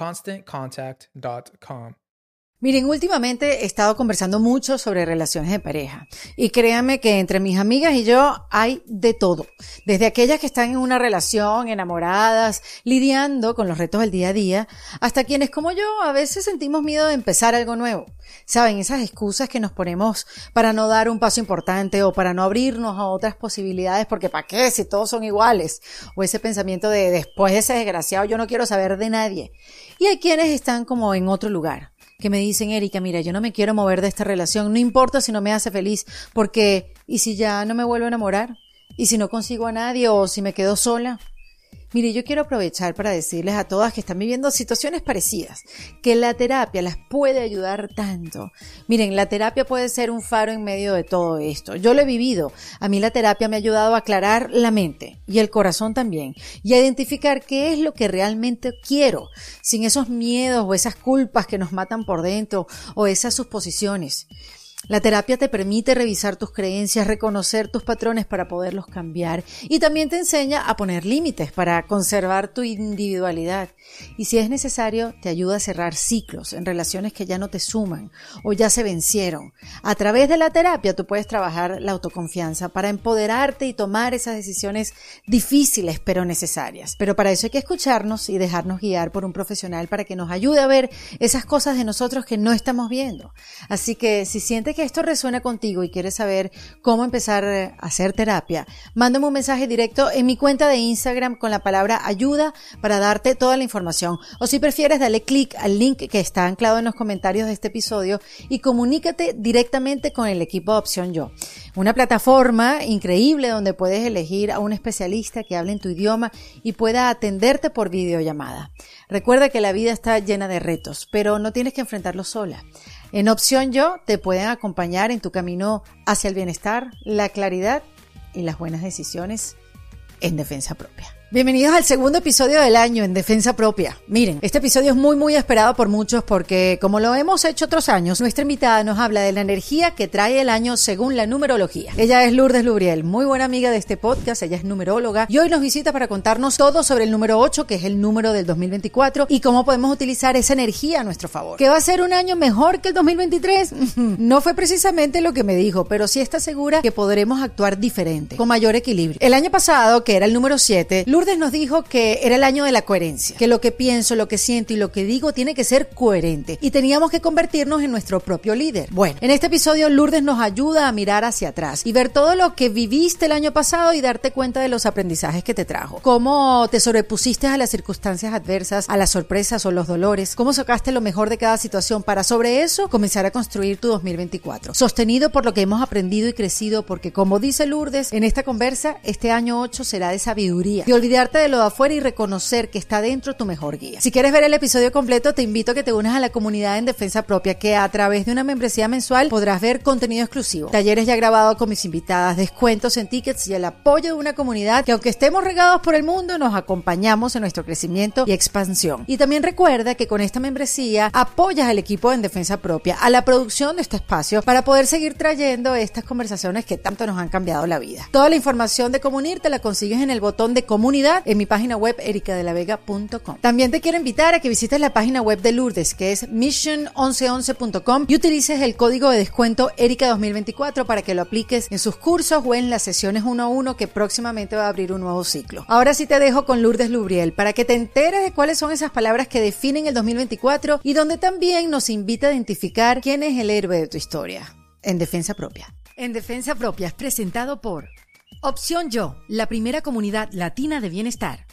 ConstantContact.com. Miren, últimamente he estado conversando mucho sobre relaciones de pareja y créanme que entre mis amigas y yo hay de todo, desde aquellas que están en una relación, enamoradas, lidiando con los retos del día a día, hasta quienes como yo a veces sentimos miedo de empezar algo nuevo. Saben, esas excusas que nos ponemos para no dar un paso importante o para no abrirnos a otras posibilidades porque ¿para qué si todos son iguales? O ese pensamiento de después de ese desgraciado yo no quiero saber de nadie. Y hay quienes están como en otro lugar que me dicen, Erika, mira, yo no me quiero mover de esta relación, no importa si no me hace feliz, porque ¿y si ya no me vuelvo a enamorar? ¿Y si no consigo a nadie o si me quedo sola? Mire, yo quiero aprovechar para decirles a todas que están viviendo situaciones parecidas, que la terapia las puede ayudar tanto. Miren, la terapia puede ser un faro en medio de todo esto. Yo lo he vivido. A mí la terapia me ha ayudado a aclarar la mente y el corazón también, y a identificar qué es lo que realmente quiero, sin esos miedos o esas culpas que nos matan por dentro o esas suposiciones. La terapia te permite revisar tus creencias, reconocer tus patrones para poderlos cambiar y también te enseña a poner límites para conservar tu individualidad. Y si es necesario, te ayuda a cerrar ciclos en relaciones que ya no te suman o ya se vencieron. A través de la terapia tú puedes trabajar la autoconfianza para empoderarte y tomar esas decisiones difíciles pero necesarias. Pero para eso hay que escucharnos y dejarnos guiar por un profesional para que nos ayude a ver esas cosas de nosotros que no estamos viendo. Así que si sientes que esto resuena contigo y quieres saber cómo empezar a hacer terapia, mándame un mensaje directo en mi cuenta de Instagram con la palabra ayuda para darte toda la información. O si prefieres, dale clic al link que está anclado en los comentarios de este episodio y comunícate directamente con el equipo de Opción Yo. Una plataforma increíble donde puedes elegir a un especialista que hable en tu idioma y pueda atenderte por videollamada. Recuerda que la vida está llena de retos, pero no tienes que enfrentarlo sola. En Opción Yo te pueden acompañar en tu camino hacia el bienestar, la claridad y las buenas decisiones en defensa propia. Bienvenidos al segundo episodio del año en Defensa Propia. Miren, este episodio es muy muy esperado por muchos porque como lo hemos hecho otros años, nuestra invitada nos habla de la energía que trae el año según la numerología. Ella es Lourdes Lubriel, muy buena amiga de este podcast, ella es numeróloga y hoy nos visita para contarnos todo sobre el número 8, que es el número del 2024 y cómo podemos utilizar esa energía a nuestro favor. ¿Que va a ser un año mejor que el 2023? no fue precisamente lo que me dijo, pero sí está segura que podremos actuar diferente, con mayor equilibrio. El año pasado, que era el número 7, Lourdes nos dijo que era el año de la coherencia, que lo que pienso, lo que siento y lo que digo tiene que ser coherente y teníamos que convertirnos en nuestro propio líder. Bueno, en este episodio Lourdes nos ayuda a mirar hacia atrás y ver todo lo que viviste el año pasado y darte cuenta de los aprendizajes que te trajo. Cómo te sobrepusiste a las circunstancias adversas, a las sorpresas o los dolores, cómo sacaste lo mejor de cada situación para sobre eso comenzar a construir tu 2024. Sostenido por lo que hemos aprendido y crecido porque como dice Lourdes en esta conversa, este año 8 será de sabiduría, olvidarte de lo de afuera y reconocer que está dentro tu mejor guía. Si quieres ver el episodio completo, te invito a que te unas a la comunidad en defensa propia, que a través de una membresía mensual podrás ver contenido exclusivo, talleres ya grabados con mis invitadas, descuentos en tickets y el apoyo de una comunidad que aunque estemos regados por el mundo, nos acompañamos en nuestro crecimiento y expansión. Y también recuerda que con esta membresía apoyas al equipo en defensa propia, a la producción de este espacio, para poder seguir trayendo estas conversaciones que tanto nos han cambiado la vida. Toda la información de Comunir la consigues en el botón de en mi página web ericadelavega.com. También te quiero invitar a que visites la página web de Lourdes, que es mission1111.com y utilices el código de descuento ERICA2024 para que lo apliques en sus cursos o en las sesiones uno a uno que próximamente va a abrir un nuevo ciclo. Ahora sí te dejo con Lourdes Lubriel para que te enteres de cuáles son esas palabras que definen el 2024 y donde también nos invita a identificar quién es el héroe de tu historia. En defensa propia. En defensa propia es presentado por Opción Yo, la primera comunidad latina de bienestar.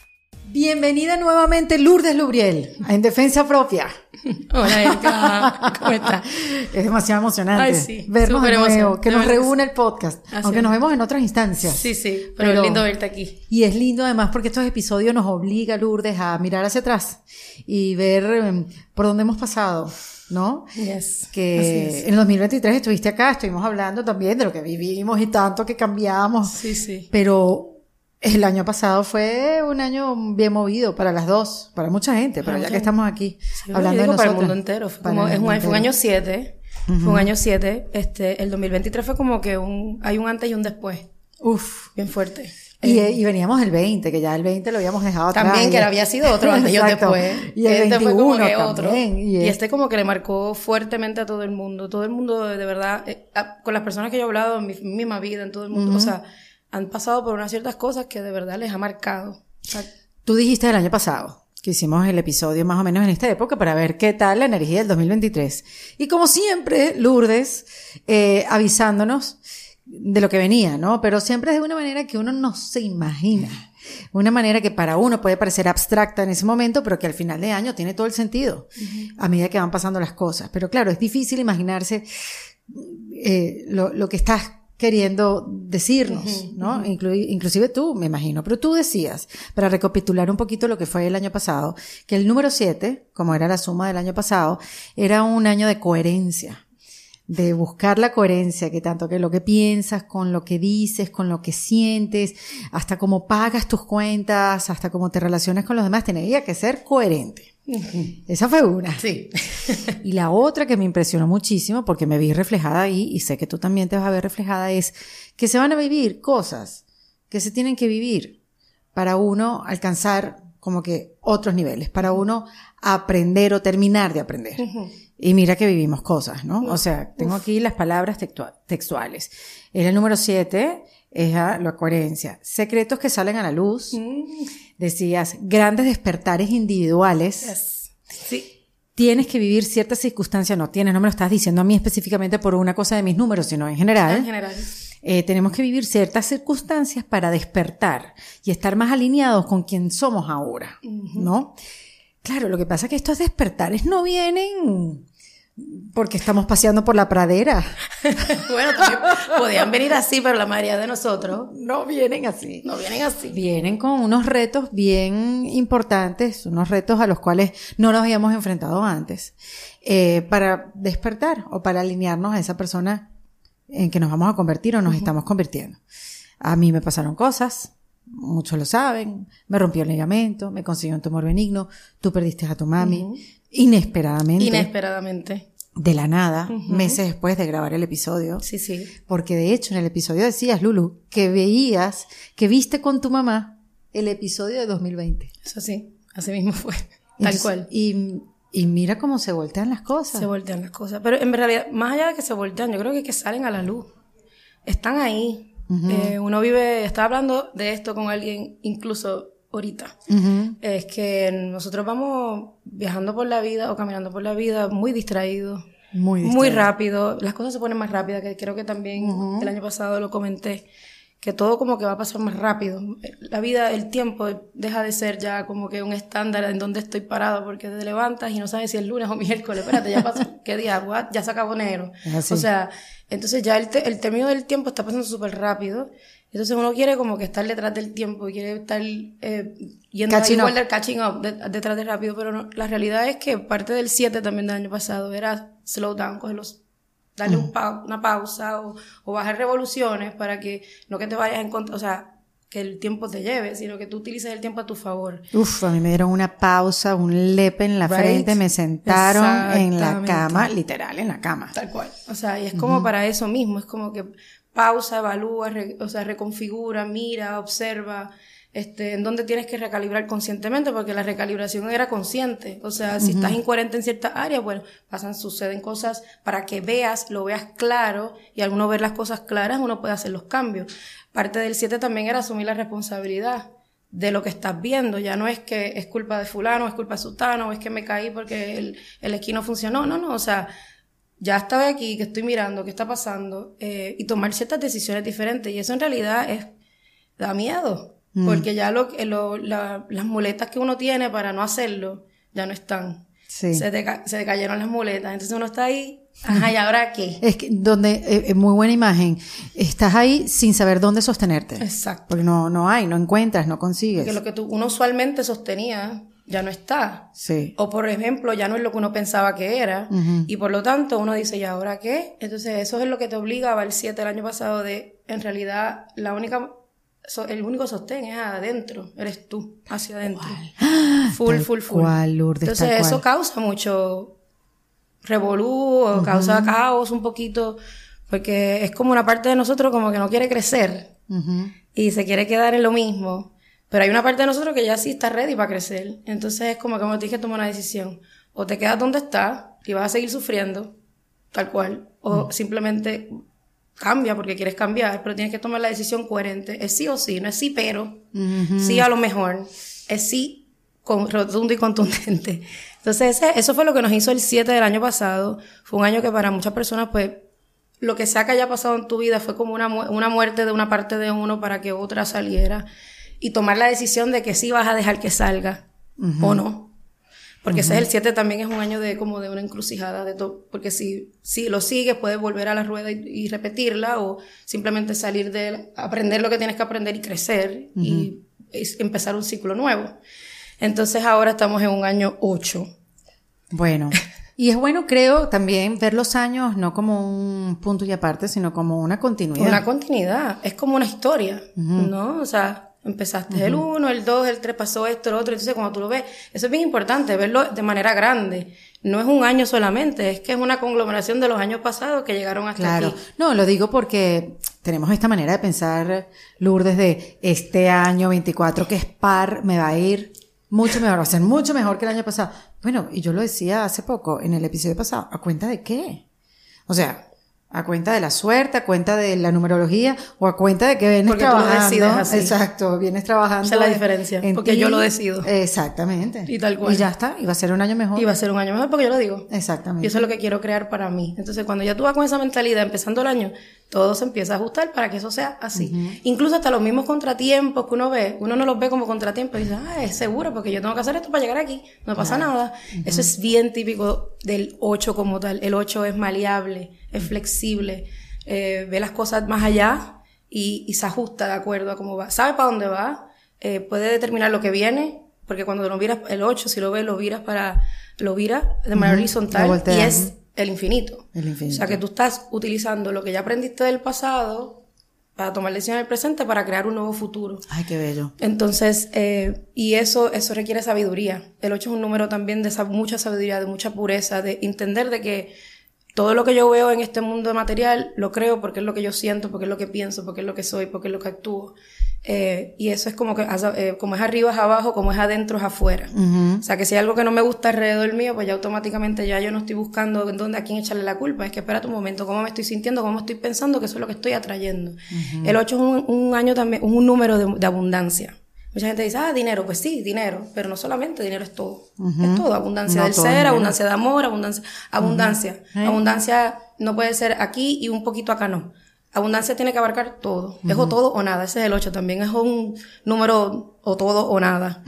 Bienvenida nuevamente Lourdes Lubriel, en defensa propia. Hola, Erika. ¿Cómo estás? Es demasiado emocionante Ay, sí, vernos de nuevo, que De nos reúne el podcast, Así aunque es. nos vemos en otras instancias. Sí, sí, pero, es lindo verte aquí. Y es lindo además porque estos episodios nos obliga, Lourdes, a mirar hacia atrás y ver em, por dónde hemos pasado, ¿no? Yes. Que en el 2023 estuviste acá, estuvimos hablando también de lo que vivimos y tanto que cambiamos. Sí, sí. Pero el año pasado fue un año bien movido para las dos, para mucha gente, pero Para ya que estamos aquí Sí, hablando de digo para el mundo entero. Fue, como- es un, mundo fue un año entero. 7. Fue un año 7. Este, el 2023 fue como que un, hay un antes y un después. Uf. Bien fuerte. Y, Eh, y veníamos el 20, que ya el 20 lo habíamos dejado atrás. también que había sido otro antes y después. Y el este 21 fue como que otro. también. Y, Y, este como que le marcó fuertemente a todo el mundo. Todo el mundo, de verdad, eh, a- con las personas que yo he hablado en mi misma vida, en todo el mundo, o sea, han pasado por unas ciertas cosas que de verdad les ha marcado. O sea, Tú dijiste el año pasado que hicimos el episodio más o menos en esta época para ver qué tal la energía del 2023. Y como siempre, Lourdes, eh, avisándonos de lo que venía, ¿no? Pero siempre de una manera que uno no se imagina. Una manera que para uno puede parecer abstracta en ese momento, pero que al final de año tiene todo el sentido a medida que van pasando las cosas. Pero claro, es difícil imaginarse eh, lo, lo que estás queriendo decirnos, ¿no? Inclu- inclusive tú, me imagino, pero tú decías, para recapitular un poquito lo que fue el año pasado, que el número 7, como era la suma del año pasado, era un año de coherencia, de buscar la coherencia, que tanto que lo que piensas, con lo que dices, con lo que sientes, hasta cómo pagas tus cuentas, hasta cómo te relacionas con los demás, tenía que ser coherente. Esa fue una. sí. Y la otra que me impresionó muchísimo, porque me vi reflejada ahí, y sé que tú también te vas a ver reflejada, es que se van a vivir cosas que se tienen que vivir para uno alcanzar como que otros niveles, para uno aprender o terminar de aprender. Y mira que vivimos cosas, ¿no? O sea, tengo aquí las palabras textua- textuales. El número siete, es a la coherencia. Secretos que salen a la luz. Decías, grandes despertares individuales Yes. Sí. tienes que vivir ciertas circunstancias, no tienes, no me lo estás diciendo a mí específicamente por una cosa de mis números, sino en general. En general. Eh, tenemos que vivir ciertas circunstancias para despertar y estar más alineados con quien somos ahora, ¿no? Claro, lo que pasa es que estos despertares no vienen porque estamos paseando por la pradera. bueno, también podían venir así, pero la mayoría de nosotros No vienen así. no vienen así. Vienen con unos retos bien importantes, unos retos a los cuales no nos habíamos enfrentado antes, eh, para despertar o para alinearnos a esa persona en que nos vamos a convertir o nos estamos convirtiendo. A mí me pasaron cosas, muchos lo saben, me rompió el ligamento, me consiguió un tumor benigno, tú perdiste a tu mami, inesperadamente, Inesperadamente. de la nada, meses después de grabar el episodio. Sí, sí. Porque de hecho en el episodio decías, Lulu, que veías, que viste con tu mamá el episodio de 2020. Eso sí. Así mismo fue. Tal cual. Y, y mira cómo se voltean las cosas. Se voltean las cosas. Pero en realidad, más allá de que se voltean, yo creo que, que salen a la luz. Están ahí. Eh, uno vive, estaba hablando de esto con alguien incluso ahorita. Es que nosotros vamos viajando por la vida o caminando por la vida muy distraídos. Muy Muy distraído. rápido. Las cosas se ponen más rápidas, que creo que también el año pasado lo comenté. Que todo como que va a pasar más rápido. La vida, el tiempo deja de ser ya como que un estándar en donde estoy parado porque te levantas y no sabes si es lunes o miércoles. Espérate, ya pasó. ¿Qué día? What? Ya se acabó enero. O sea, entonces ya el, te- el término del tiempo está pasando súper rápido. Entonces uno quiere como que estar detrás del tiempo, quiere estar eh, yendo Catching igual up. del catching up, de- detrás de rápido, pero no, la realidad es que parte del 7 también del año pasado era slow down, cogerlos, darle un pa- una pausa o, o bajar revoluciones para que no que te vayas en contra, o sea, que el tiempo te lleve, sino que tú utilices el tiempo a tu favor. Uf, a mí me dieron una pausa, un lepe en la Right. frente, me sentaron en la cama, literal, en la cama. Tal cual. O sea, y es como para eso mismo, es como que pausa, evalúa, re- o sea, reconfigura, mira, observa, este, en dónde tienes que recalibrar conscientemente, porque la recalibración era consciente. O sea, si estás incoherente en ciertas áreas, bueno, pasan, suceden cosas para que veas, lo veas claro, y al uno ver las cosas claras, uno puede hacer los cambios. Parte del 7 también era asumir la responsabilidad de lo que estás viendo. Ya no es que es culpa de fulano, es culpa de sutano, es que me caí porque el, el esquí no funcionó. No, no, o sea, ya estaba aquí, que estoy mirando, qué está pasando, eh, y tomar ciertas decisiones diferentes. Y eso en realidad es, da miedo, porque ya lo, la- las muletas que uno tiene para no hacerlo ya no están. Sí. Se, te, se te cayeron las muletas. Entonces uno está ahí, ajá, ¿y ahora qué? Es que donde, eh, eh, muy buena imagen, estás ahí sin saber dónde sostenerte. Exacto. Porque no, no hay, no encuentras, no consigues. Que lo que tú, uno usualmente sostenía ya no está. Sí. O por ejemplo, ya no es lo que uno pensaba que era. Y por lo tanto, uno dice, ¿y ahora qué? Entonces, eso es lo que te obligaba el 7 el año pasado de, en realidad, la única, so- el único sostén es adentro, eres tú, hacia adentro. Full, Tal full, full. cual, Lourdes, Entonces, tal eso cual. causa mucho revolú, o causa caos un poquito, porque es como una parte de nosotros como que no quiere crecer y se quiere quedar en lo mismo. Pero hay una parte de nosotros que ya sí está ready para crecer. Entonces es como que uno tiene que tomar una decisión. O te quedas donde estás y vas a seguir sufriendo, tal cual. O simplemente cambia porque quieres cambiar, pero tienes que tomar la decisión coherente. Es sí o sí, no es sí pero. Sí a lo mejor. Es sí con, rotundo y contundente. Entonces ese- eso fue lo que nos hizo el 7 del año pasado. Fue un año que para muchas personas pues lo que sea que haya pasado en tu vida fue como una, mu- una muerte de una parte de uno para que otra saliera y tomar la decisión de que sí vas a dejar que salga o no. Porque ese es el 7 también es un año de como de una encrucijada de todo, porque si, si lo sigues puedes volver a la rueda y, y repetirla o simplemente salir de aprender lo que tienes que aprender y crecer y, es- empezar un ciclo nuevo. Entonces ahora estamos en un año 8. Bueno. Y es bueno, creo, también ver los años no como un punto y aparte, sino como una continuidad. Una continuidad, es como una historia, ¿no? O sea, empezaste el 1, el 2, el 3, pasó esto, el otro, entonces cuando tú lo ves, eso es bien importante, verlo de manera grande. No es un año solamente, es que es una conglomeración de los años pasados que llegaron hasta Claro. aquí. No, lo digo porque tenemos esta manera de pensar, Lourdes, de este año 24 que es par, me va a ir mucho mejor, va a ser mucho mejor que el año pasado. Bueno, y yo lo decía hace poco, en el episodio pasado, ¿a cuenta de qué? O sea, ¿a cuenta de la suerte, a cuenta de la numerología o a cuenta de que vienes Porque tú lo trabajando? decides así. Exacto, vienes trabajando. Esa es la en- diferencia, en porque ti. yo lo decido. Exactamente. Y tal cual. Y ya está, y va a ser un año mejor. Y va a ser un año mejor porque yo lo digo. Exactamente. Y eso es lo que quiero crear para mí. Entonces, cuando ya tú vas con esa mentalidad empezando el año, todo se empieza a ajustar para que eso sea así. Incluso hasta los mismos contratiempos que uno ve, uno no los ve como contratiempos y dice, ah, es seguro porque yo tengo que hacer esto para llegar aquí, no pasa nada. Eso es bien típico del 8 como tal. El 8 es maleable, es flexible, eh, ve las cosas más allá y, y se ajusta de acuerdo a cómo va. Sabe para dónde va, eh, puede determinar lo que viene, porque cuando lo miras, el 8, si lo ves, lo viras para, lo viras de manera horizontal y es el infinito. El infinito. O sea que tú estás utilizando lo que ya aprendiste del pasado para tomar decisiones del presente para crear un nuevo futuro. Ay, qué bello. Entonces, eh, y eso, eso requiere sabiduría. El 8 es un número también de sab- mucha sabiduría, de mucha pureza, de entender de que todo lo que yo veo en este mundo material lo creo porque es lo que yo siento, porque es lo que pienso, porque es lo que soy, porque es lo que actúo. Eh, y eso es como que, eh, como es arriba es abajo, como es adentro es afuera. O sea, que si hay algo que no me gusta alrededor mío, pues ya automáticamente ya yo no estoy buscando en dónde, a quién echarle la culpa. Es que espérate un momento, cómo me estoy sintiendo, cómo estoy pensando, que eso es lo que estoy atrayendo. El 8 es un, un año también, un número de, de abundancia. Mucha gente dice, ah, dinero, pues sí, dinero, pero no solamente dinero es todo. Es todo, abundancia No del todo ser, abundancia de amor, abundancia, abundancia. Abundancia no puede ser aquí y un poquito acá no. Abundancia tiene que abarcar todo. Es o todo o nada. Ese es el 8 también. Es un número o todo o nada.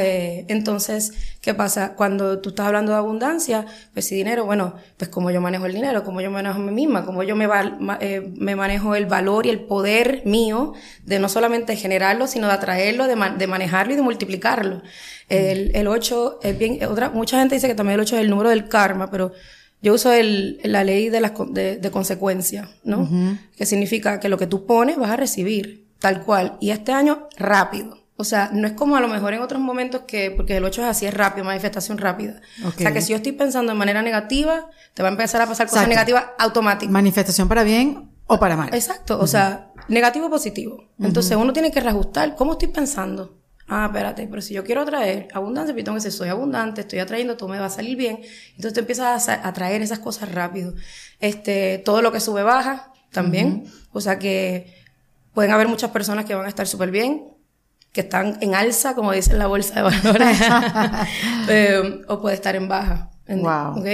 Eh, entonces, ¿qué pasa? Cuando tú estás hablando de abundancia, pues si dinero, bueno, pues como yo manejo el dinero, como yo manejo a mí misma, como yo me, val- ma- eh, me manejo el valor y el poder mío de no solamente generarlo, sino de atraerlo, de, ma- de manejarlo y de multiplicarlo. El, el 8 es bien, otra, mucha gente dice que también el 8 es el número del karma, pero yo uso el, la ley de, las, de, de consecuencia, ¿no? Que significa que lo que tú pones vas a recibir, tal cual. Y este año, rápido. O sea, no es como a lo mejor en otros momentos que, porque el 8 es así, es rápido, manifestación rápida. O sea, que si yo estoy pensando de manera negativa, te va a empezar a pasar cosas negativas automáticamente. Manifestación para bien o para mal. Exacto, o sea, negativo o positivo. Entonces uno tiene que reajustar cómo estoy pensando. Ah, espérate, pero si yo quiero atraer abundancia, pues decir, soy abundante, estoy atrayendo, todo me va a salir bien. Entonces tú empiezas a atraer esas cosas rápido. Este, todo lo que sube baja también. O sea que pueden haber muchas personas que van a estar súper bien, que están en alza, como dice la bolsa de valores, Eh, o puede estar en baja. ¿en- Wow. ¿ok?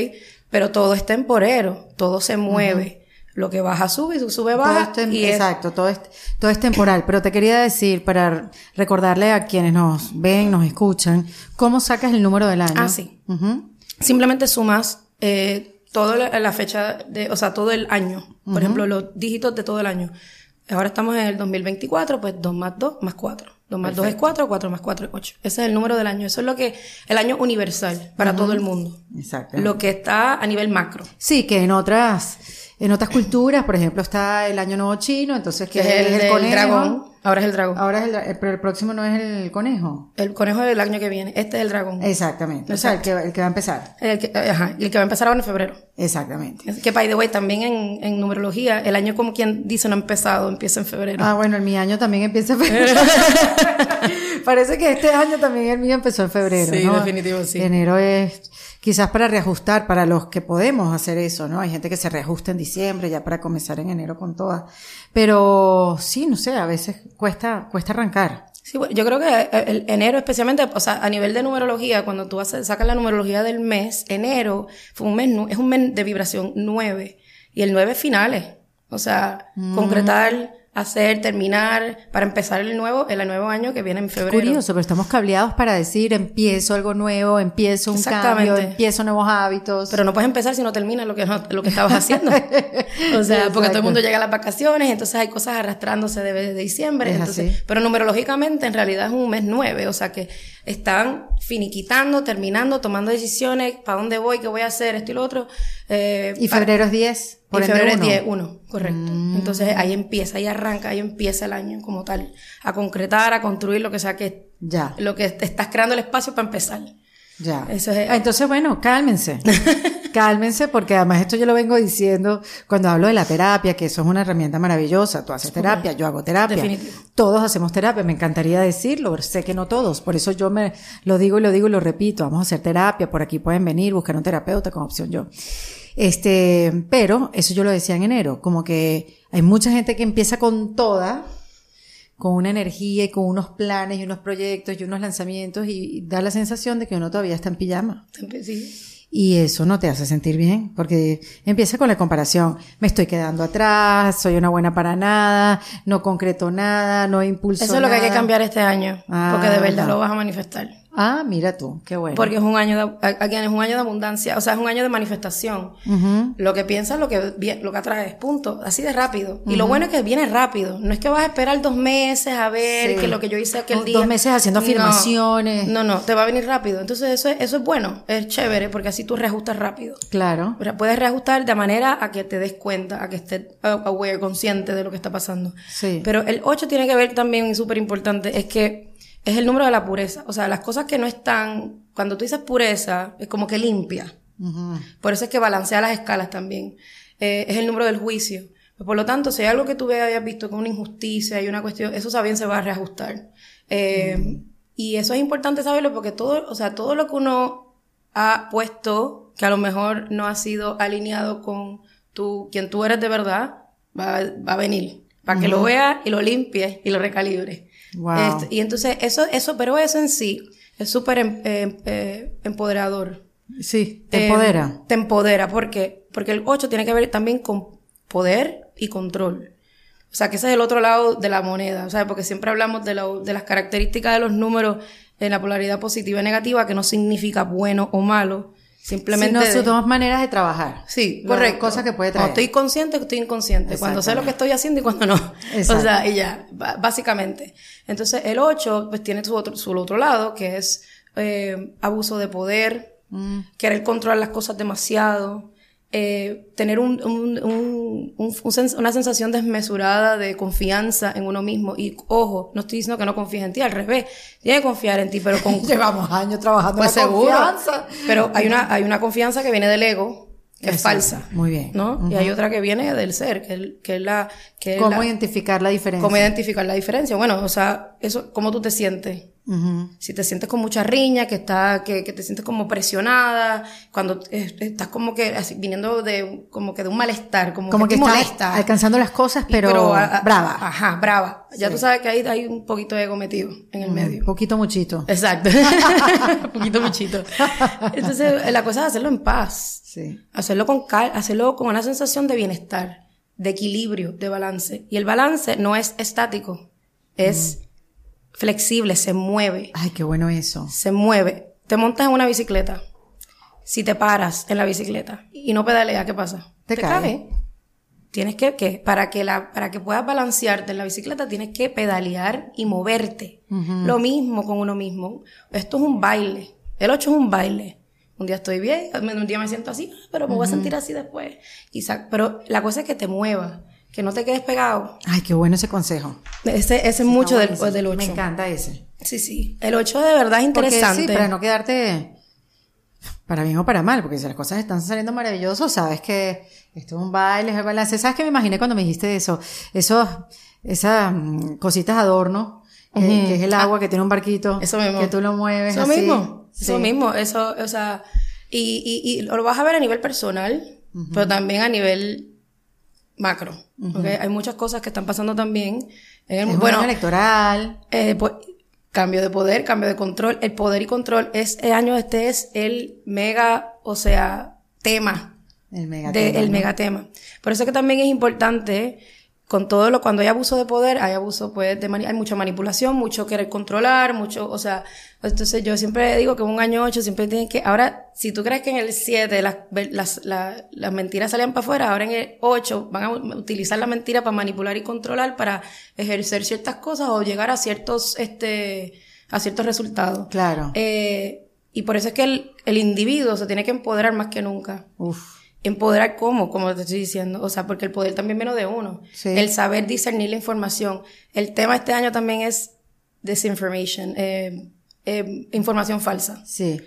Pero todo es temporero, todo se mueve. Lo que baja sube, y sube Todo baja. es tem- y es- exacto, todo es, todo es temporal. Pero te quería decir, para recordarle a quienes nos ven, nos escuchan, ¿cómo sacas el número del año? Ah, sí. Simplemente sumas eh, toda la, fecha, de, o sea, todo el año. Por ejemplo, los dígitos de todo el año. Ahora estamos en el 2024, pues 2 más 2 más 4. 2 más 2 es 4, 4 más 4 es 8. Ese es el número del año. Eso es lo que, el año universal para todo el mundo. Exacto. Lo que está a nivel macro. Sí, que en otras, en otras culturas, por ejemplo, está el año nuevo chino, entonces que es el, conejo. dragón. Ahora es el dragón. Ahora es el, pero el próximo no es el conejo. El conejo del año que viene. Este es el dragón. Exactamente. O sea, el que, el que va a empezar. El que, eh, ajá, y el que va a empezar ahora en febrero. Exactamente. Que, by the way, también en, en numerología, el año como quien dice no ha empezado, empieza en febrero. Ah, bueno, el mi año también empieza en febrero. Parece que este año también el mío empezó en febrero. Sí, ¿no? definitivo, sí. Enero es quizás para reajustar, para los que podemos hacer eso, ¿no? Hay gente que se reajusta en diciembre ya para comenzar en enero con todas. Pero sí, no sé, a veces cuesta, cuesta arrancar. Sí, yo creo que el enero especialmente, o sea, a nivel de numerología, cuando tú haces, sacas la numerología del mes, enero fue un mes, es un mes de vibración 9 y el 9 es finales. O sea, Mm. concretar, hacer, terminar, para empezar el nuevo, el nuevo año que viene en febrero. Curioso, pero estamos cableados para decir empiezo algo nuevo, empiezo un cambio, empiezo nuevos hábitos. Pero no puedes empezar si no terminas lo que, lo que estabas haciendo. o sea, porque todo el mundo llega a las vacaciones, entonces hay cosas arrastrándose de, de diciembre. Es entonces, así. pero numerológicamente en realidad es un mes nueve, o sea que están finiquitando, terminando, tomando decisiones, para dónde voy, qué voy a hacer, esto y lo otro. Eh, y febrero es 10. Y Por ende, febrero es uno. 10, 1, correcto. Mm. Entonces ahí empieza, ahí arranca, ahí empieza el año como tal, a concretar, a construir lo que sea que, Ya, lo que te estás creando el espacio para empezar. ya. Eso es- Ah, Entonces, bueno, cálmense. cálmense, porque además esto yo lo vengo diciendo cuando hablo de la terapia, que eso es una herramienta maravillosa. Tú haces terapia, yo hago terapia. Definitivo. Todos hacemos terapia, me encantaría decirlo, sé que no todos. Por eso yo me lo digo y lo digo y lo repito. Vamos a hacer terapia, por aquí pueden venir, buscar un terapeuta con opción yo. Este, pero eso yo lo decía en enero, como que hay mucha gente que empieza con toda, con una energía y con unos planes y unos proyectos y unos lanzamientos y da la sensación de que uno todavía está en pijama. Sí. Y eso no te hace sentir bien, porque empieza con la comparación. Me estoy quedando atrás, soy una buena para nada, no concreto nada, no impulso Eso es lo que hay que cambiar este año, porque de verdad Ajá. lo vas a manifestar. Ah, mira tú, qué bueno. Porque es un año de, again, es un año de abundancia, o sea, es un año de manifestación. Lo que piensas, lo que, lo que atraes, punto. Así de rápido. Y lo bueno es que viene rápido. No es que vas a esperar dos meses a ver Sí. que lo que yo hice aquel Dos- día. dos meses haciendo afirmaciones. No, no, te va a venir rápido. Entonces eso es, eso es bueno, es chévere, porque así tú reajustas rápido. Claro. Puedes reajustar de manera a que te des cuenta, a que estés aware, consciente de lo que está pasando. Sí. Pero el 8 tiene que ver también, y súper importante, es que es el número de la pureza. O sea, las cosas que no están, cuando tú dices pureza, es como que limpia. Por eso es que balancea las escalas también. Eh, es el número del juicio. Por lo tanto, si hay algo que tú hayas visto con una injusticia y una cuestión, eso también se va a reajustar. Eh, Y eso es importante saberlo porque todo, o sea, todo lo que uno ha puesto, que a lo mejor no ha sido alineado con tu, quien tú eres de verdad, va, va a venir. Para que lo veas y lo limpies y lo recalibres. Wow. Este, y entonces eso, eso, pero eso en sí es súper em- em- eh, empoderador. Sí, te Eh, empodera. te empodera, ¿por qué? Porque el 8 tiene que ver también con poder y control. O sea, que ese es el otro lado de la moneda, o sea, porque siempre hablamos de, lo- de las características de los números en la polaridad positiva y negativa, que no significa bueno o malo, simplemente... Sino de- sus dos maneras de trabajar. Sí, correcto. cosas que puede Cuando traer. estoy consciente, estoy inconsciente. Cuando sé lo que estoy haciendo y cuando no. Exacto. O sea, y ya, básicamente. Entonces, el 8, pues tiene su otro, su otro lado, que es eh, abuso de poder, Mm. querer controlar las cosas demasiado, eh, tener un, una sensación desmesurada de confianza en uno mismo. Y ojo, no estoy diciendo que no confíes en ti, al revés, tienes que confiar en ti, pero con, Llevamos años trabajando pues la seguro. confianza. Pero hay una, hay una confianza que viene del ego, que es falsa. Muy bien. ¿No? Y hay otra que viene del ser, que, el- que es la, que ¿Cómo la- identificar la diferencia? cómo identificar la diferencia. Bueno, o sea, eso, cómo tú te sientes. Si te sientes con mucha riña, que está, que, que te sientes como presionada, cuando eh, estás como que así, viniendo de, como que de un malestar, como, Como que te está molesta. alcanzando las cosas, Y- pero, a- a- brava. Ajá, brava. Ya tú sabes que ahí hay un poquito de ego metido en el medio. Poquito muchito. Exacto. Un poquito muchito. Entonces, la cosa es hacerlo en paz. Sí. Hacerlo con cal hacerlo con una sensación de bienestar, de equilibrio, de balance. Y el balance no es estático, es flexible, se mueve, Ay, qué bueno eso. se mueve. Te montas en una bicicleta. Si te paras en la bicicleta y no pedaleas, ¿qué pasa? Te caes. Tienes que, que para que la, para que puedas balancearte en la bicicleta, tienes que pedalear y moverte. Lo mismo con uno mismo. Esto es un baile. El 8 es un baile. Un día estoy bien, un día me siento así, pero me voy a sentir así después. Sa- pero la cosa es que te muevas, que no te quedes pegado. Ay, qué bueno ese consejo. Ese, ese es mucho del, del 8. Me encanta ese. Sí, sí. El 8 de verdad es Porque interesante. sí, para no quedarte para bien o para mal, porque si las cosas están saliendo maravilloso, sabes que esto es un baile, es el balance. ¿Sabes qué me imaginé cuando me dijiste eso? Esos, esas mm, cositas adorno, que, que es el agua que tiene un barquito, Eso mismo. que tú lo mueves Eso así. mismo, Sí. eso mismo, eso, o sea, y, y, y lo vas a ver a nivel personal, pero también a nivel macro. Hay muchas cosas que están pasando también en el Es bueno, electoral. eh, pues, cambio de poder, cambio de control, el poder y control, este año este es el mega, o sea, tema El mega de- tema, el ¿no? megatema. Por eso que también es importante, con todo lo, cuando hay abuso de poder, hay abuso, pues, de mani- hay mucha manipulación, mucho querer controlar, mucho, o sea, entonces yo siempre digo que en un año 8 siempre tienen que, ahora, si tú crees que en el 7 las, las, la- las mentiras salían para afuera, ahora en el 8 van a utilizar la mentira para manipular y controlar, para ejercer ciertas cosas o llegar a ciertos, este, a ciertos resultados. Claro. Eh, y por eso es que el, el individuo se tiene que empoderar más que nunca. Uf. Empoderar cómo, como te estoy diciendo. O sea, porque el poder también viene de uno. Sí. El saber discernir la información. El tema este año también es disinformation, eh, eh, información falsa. Sí.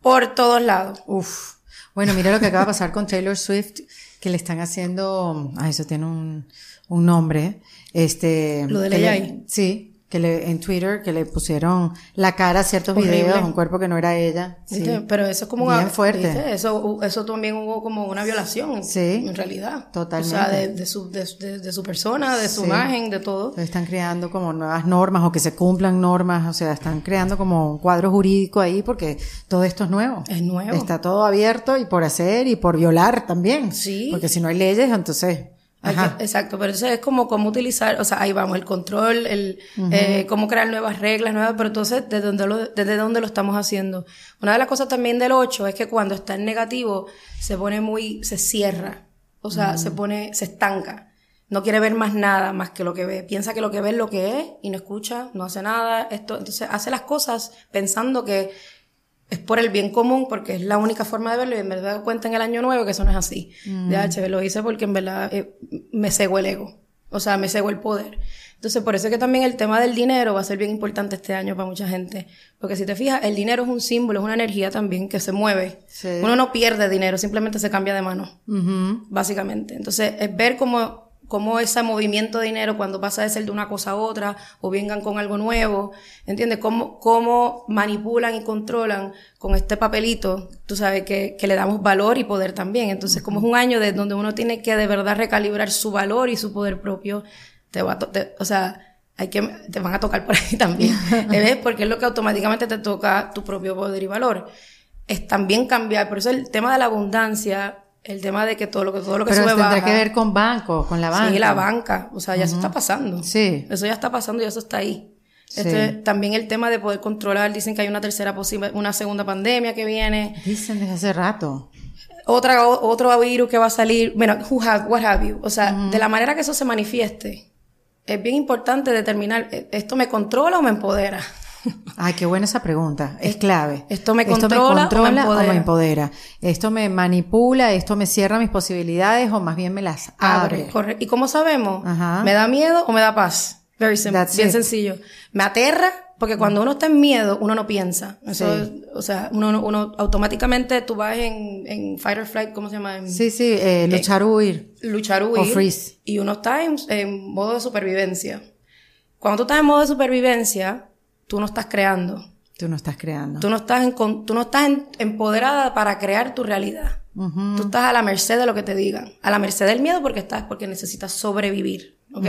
Por todos lados. Uf. Bueno, mira lo que acaba de pasar con Taylor Swift, que le están haciendo, ah, eso tiene un, un nombre, este. Lo le- AI. sí, que le, en Twitter, que le pusieron la cara a ciertos Horrible. videos, un cuerpo que no era ella. Sí. Pero eso es como Bien una, fuerte. ¿viste? Eso, eso también hubo como una violación. Sí. En realidad. Totalmente. O sea, de, de su, de, de- de su persona, de su Sí. imagen, de todo. Entonces están creando como nuevas normas o que se cumplan normas, o sea, están creando como un cuadro jurídico ahí porque todo esto es nuevo. Es nuevo. Está todo abierto y por hacer y por violar también. Sí. Porque si no hay leyes, entonces. Hay Ajá. que- exacto, pero entonces es como cómo utilizar, o sea, ahí vamos, el control, el eh, cómo crear nuevas reglas, nuevas, pero entonces desde dónde lo, desde dónde lo estamos haciendo. Una de las cosas también del 8 es que cuando está en negativo se pone muy, se cierra, o sea, se pone, se estanca. No quiere ver más nada más que lo que ve. Piensa que lo que ve es lo que es y no escucha, no hace nada. Esto, entonces hace las cosas pensando que es por el bien común, porque es la única forma de verlo, y en verdad cuenta en el año nuevo que eso no es así. Ya, che, lo hice porque en verdad eh, me cegó el ego, o sea, me cegó el poder. Entonces, por eso es que también el tema del dinero va a ser bien importante este año para mucha gente. Porque si te fijas, el dinero es un símbolo, es una energía también que se mueve. Sí. Uno no pierde dinero, simplemente se cambia de mano básicamente. Entonces, es ver cómo, cómo ese movimiento de dinero cuando pasa de ser de una cosa a otra o vengan con algo nuevo, ¿entiendes? Cómo, cómo manipulan y controlan con este papelito, tú sabes, que, que le damos valor y poder también. Entonces, como es un año de donde uno tiene que de verdad recalibrar su valor y su poder propio, te va a te- o sea, hay que, te van a tocar por ahí también. ¿Ves? Porque es lo que automáticamente te toca tu propio poder y valor. Es también cambiar. Por eso el tema de la abundancia, el tema de que todo lo que, todo lo que Pero sube tendrá baja. que ver con bancos, con la banca. Sí, la banca. O sea, ya eso está pasando. Sí. Eso ya está pasando y eso está ahí. Sí. Este, también el tema de poder controlar, dicen que hay una tercera posible, una segunda pandemia que viene, Dicen desde hace rato. otra, o- otro virus que va a salir, bueno, who have, what have you. O sea, de la manera que eso se manifieste, es bien importante determinar, ¿e- ¿esto me controla o me empodera? Ay, qué buena esa pregunta. Es clave. esto me controla o me empodera? empodera? Esto me manipula, esto me cierra mis posibilidades o más bien me las abre. ¿Y cómo sabemos? Ajá. ¿Me da miedo o me da paz? Very simple, That's bien it. sencillo. Me aterra porque cuando uno está en miedo, uno no piensa. Eso, Sí. o sea, uno, no- uno automáticamente tú vas en, en fight or flight, ¿cómo se llama? En Sí, sí, eh, luchar o huir. luchar o huir. O freeze. Y uno está en, en modo de supervivencia. Cuando tú estás en modo de supervivencia, tú no estás creando. Tú no estás creando. Tú no estás, en, con- tú no estás en- empoderada para crear tu realidad. Tú estás a la merced de lo que te digan. A la merced del miedo porque estás, porque necesitas sobrevivir. ¿Ok?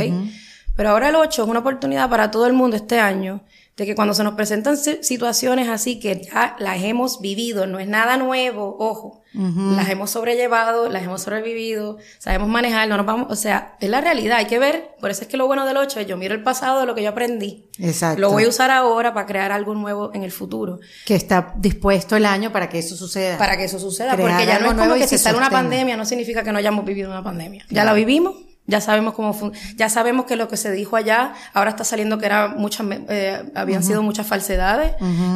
Pero ahora el 8 es una oportunidad para todo el mundo este año de que cuando se nos presentan si- situaciones así que ya las hemos vivido, no es nada nuevo, ojo, las hemos sobrellevado, las hemos sobrevivido, sabemos manejar, no nos vamos, o sea, es la realidad, hay que ver, por eso es que lo bueno del 8 es yo miro el pasado de lo que yo aprendí, Exacto. lo voy a usar ahora para crear algo nuevo en el futuro. Que está dispuesto el año para que eso suceda. Para que eso suceda. Crear porque ya no es como que si sale una pandemia no significa que no hayamos vivido una pandemia. Ya la vivimos, ya sabemos cómo fun- ya sabemos que lo que se dijo allá, ahora está saliendo que era muchas, eh, habían sido muchas falsedades.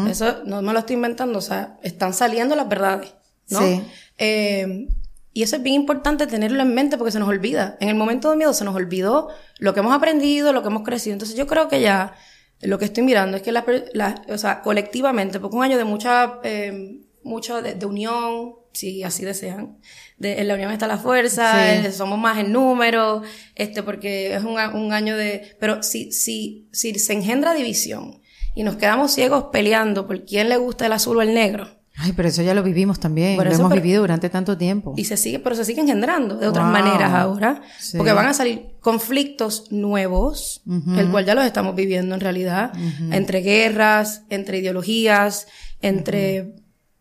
Eso no me lo estoy inventando, o sea, están saliendo las verdades, ¿no? Sí. Eh, y eso es bien importante tenerlo en mente porque se nos olvida. En el momento de miedo se nos olvidó lo que hemos aprendido, lo que hemos crecido. Entonces yo creo que ya lo que estoy mirando es que la, la- o sea, colectivamente, porque un año de mucha, eh, mucho de, de unión, si así desean, de, en la unión está la fuerza, Sí. somos más en número, este, porque es un, un año de, pero si, si, si se engendra división y nos quedamos ciegos peleando por quién le gusta el azul o el negro, Ay, pero eso ya lo vivimos también. Por lo eso, hemos pero- vivido durante tanto tiempo. y se sigue, pero se sigue engendrando de otras Wow. maneras ahora, Sí. porque van a salir conflictos nuevos, el cual ya los estamos viviendo en realidad, entre guerras, entre ideologías, entre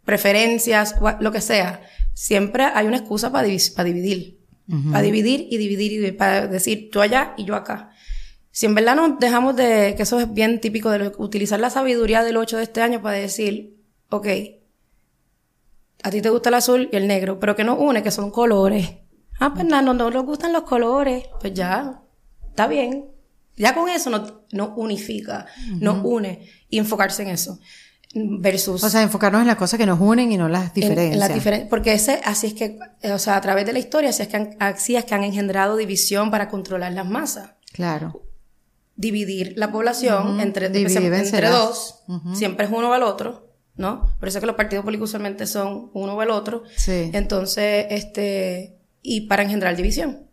preferencias, lo que sea. Siempre hay una excusa para dividir, para dividir y dividir y dividir, para decir tú allá y yo acá. Si en verdad nos dejamos de, que eso es bien típico de lo- utilizar la sabiduría del 8 de este año para decir, ok, a ti te gusta el azul y el negro, pero que nos une, que son colores. Ah, pues nada, no, no nos gustan los colores. Pues ya, está bien. Ya con eso nos, nos unifica, nos une y enfocarse en eso. Versus O sea, enfocarnos en las cosas que nos unen y no las en- diferencias. en las diferen- porque ese, así es que, eh, o sea, a través de la historia, así es que han, así es que han engendrado división para controlar las masas. Claro. Dividir la población entre, entre dos, siempre es uno o el otro, ¿no? Por eso es que los partidos políticos usualmente son uno o el otro. Sí. Entonces, este, y para engendrar división.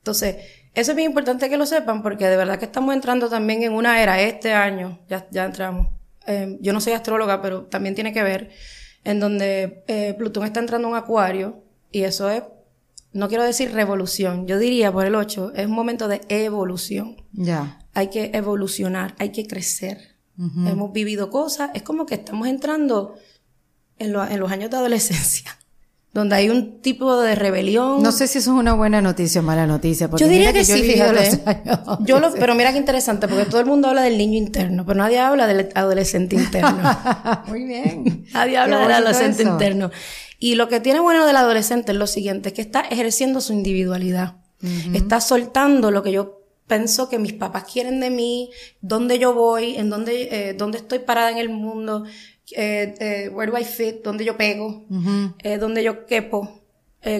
Entonces, eso es bien importante que lo sepan porque de verdad que estamos entrando también en una era este año, ya, ya entramos. Eh, yo no soy astróloga, pero también tiene que ver en donde eh, Plutón está entrando en un acuario y eso es, no quiero decir revolución, yo diría por el 8, es un momento de evolución. Ya. Hay que evolucionar, hay que crecer. Hemos vivido cosas, es como que estamos entrando en, lo- en los años de adolescencia, donde hay un tipo de rebelión. No sé si eso es una buena noticia o mala noticia. Porque yo diría que, sí, fíjate. años. Yo lo, pero mira qué interesante, porque todo el mundo habla del niño interno, pero nadie habla del adolescente interno. Muy bien. Nadie habla del adolescente eso. interno. Y lo que tiene bueno del adolescente es lo siguiente, es que está ejerciendo su individualidad. Está soltando lo que yo pienso que mis papás quieren de mí, dónde yo voy, en dónde, eh, dónde estoy parada en el mundo, eh, eh, where do I fit, dónde yo pego, eh, dónde yo quepo,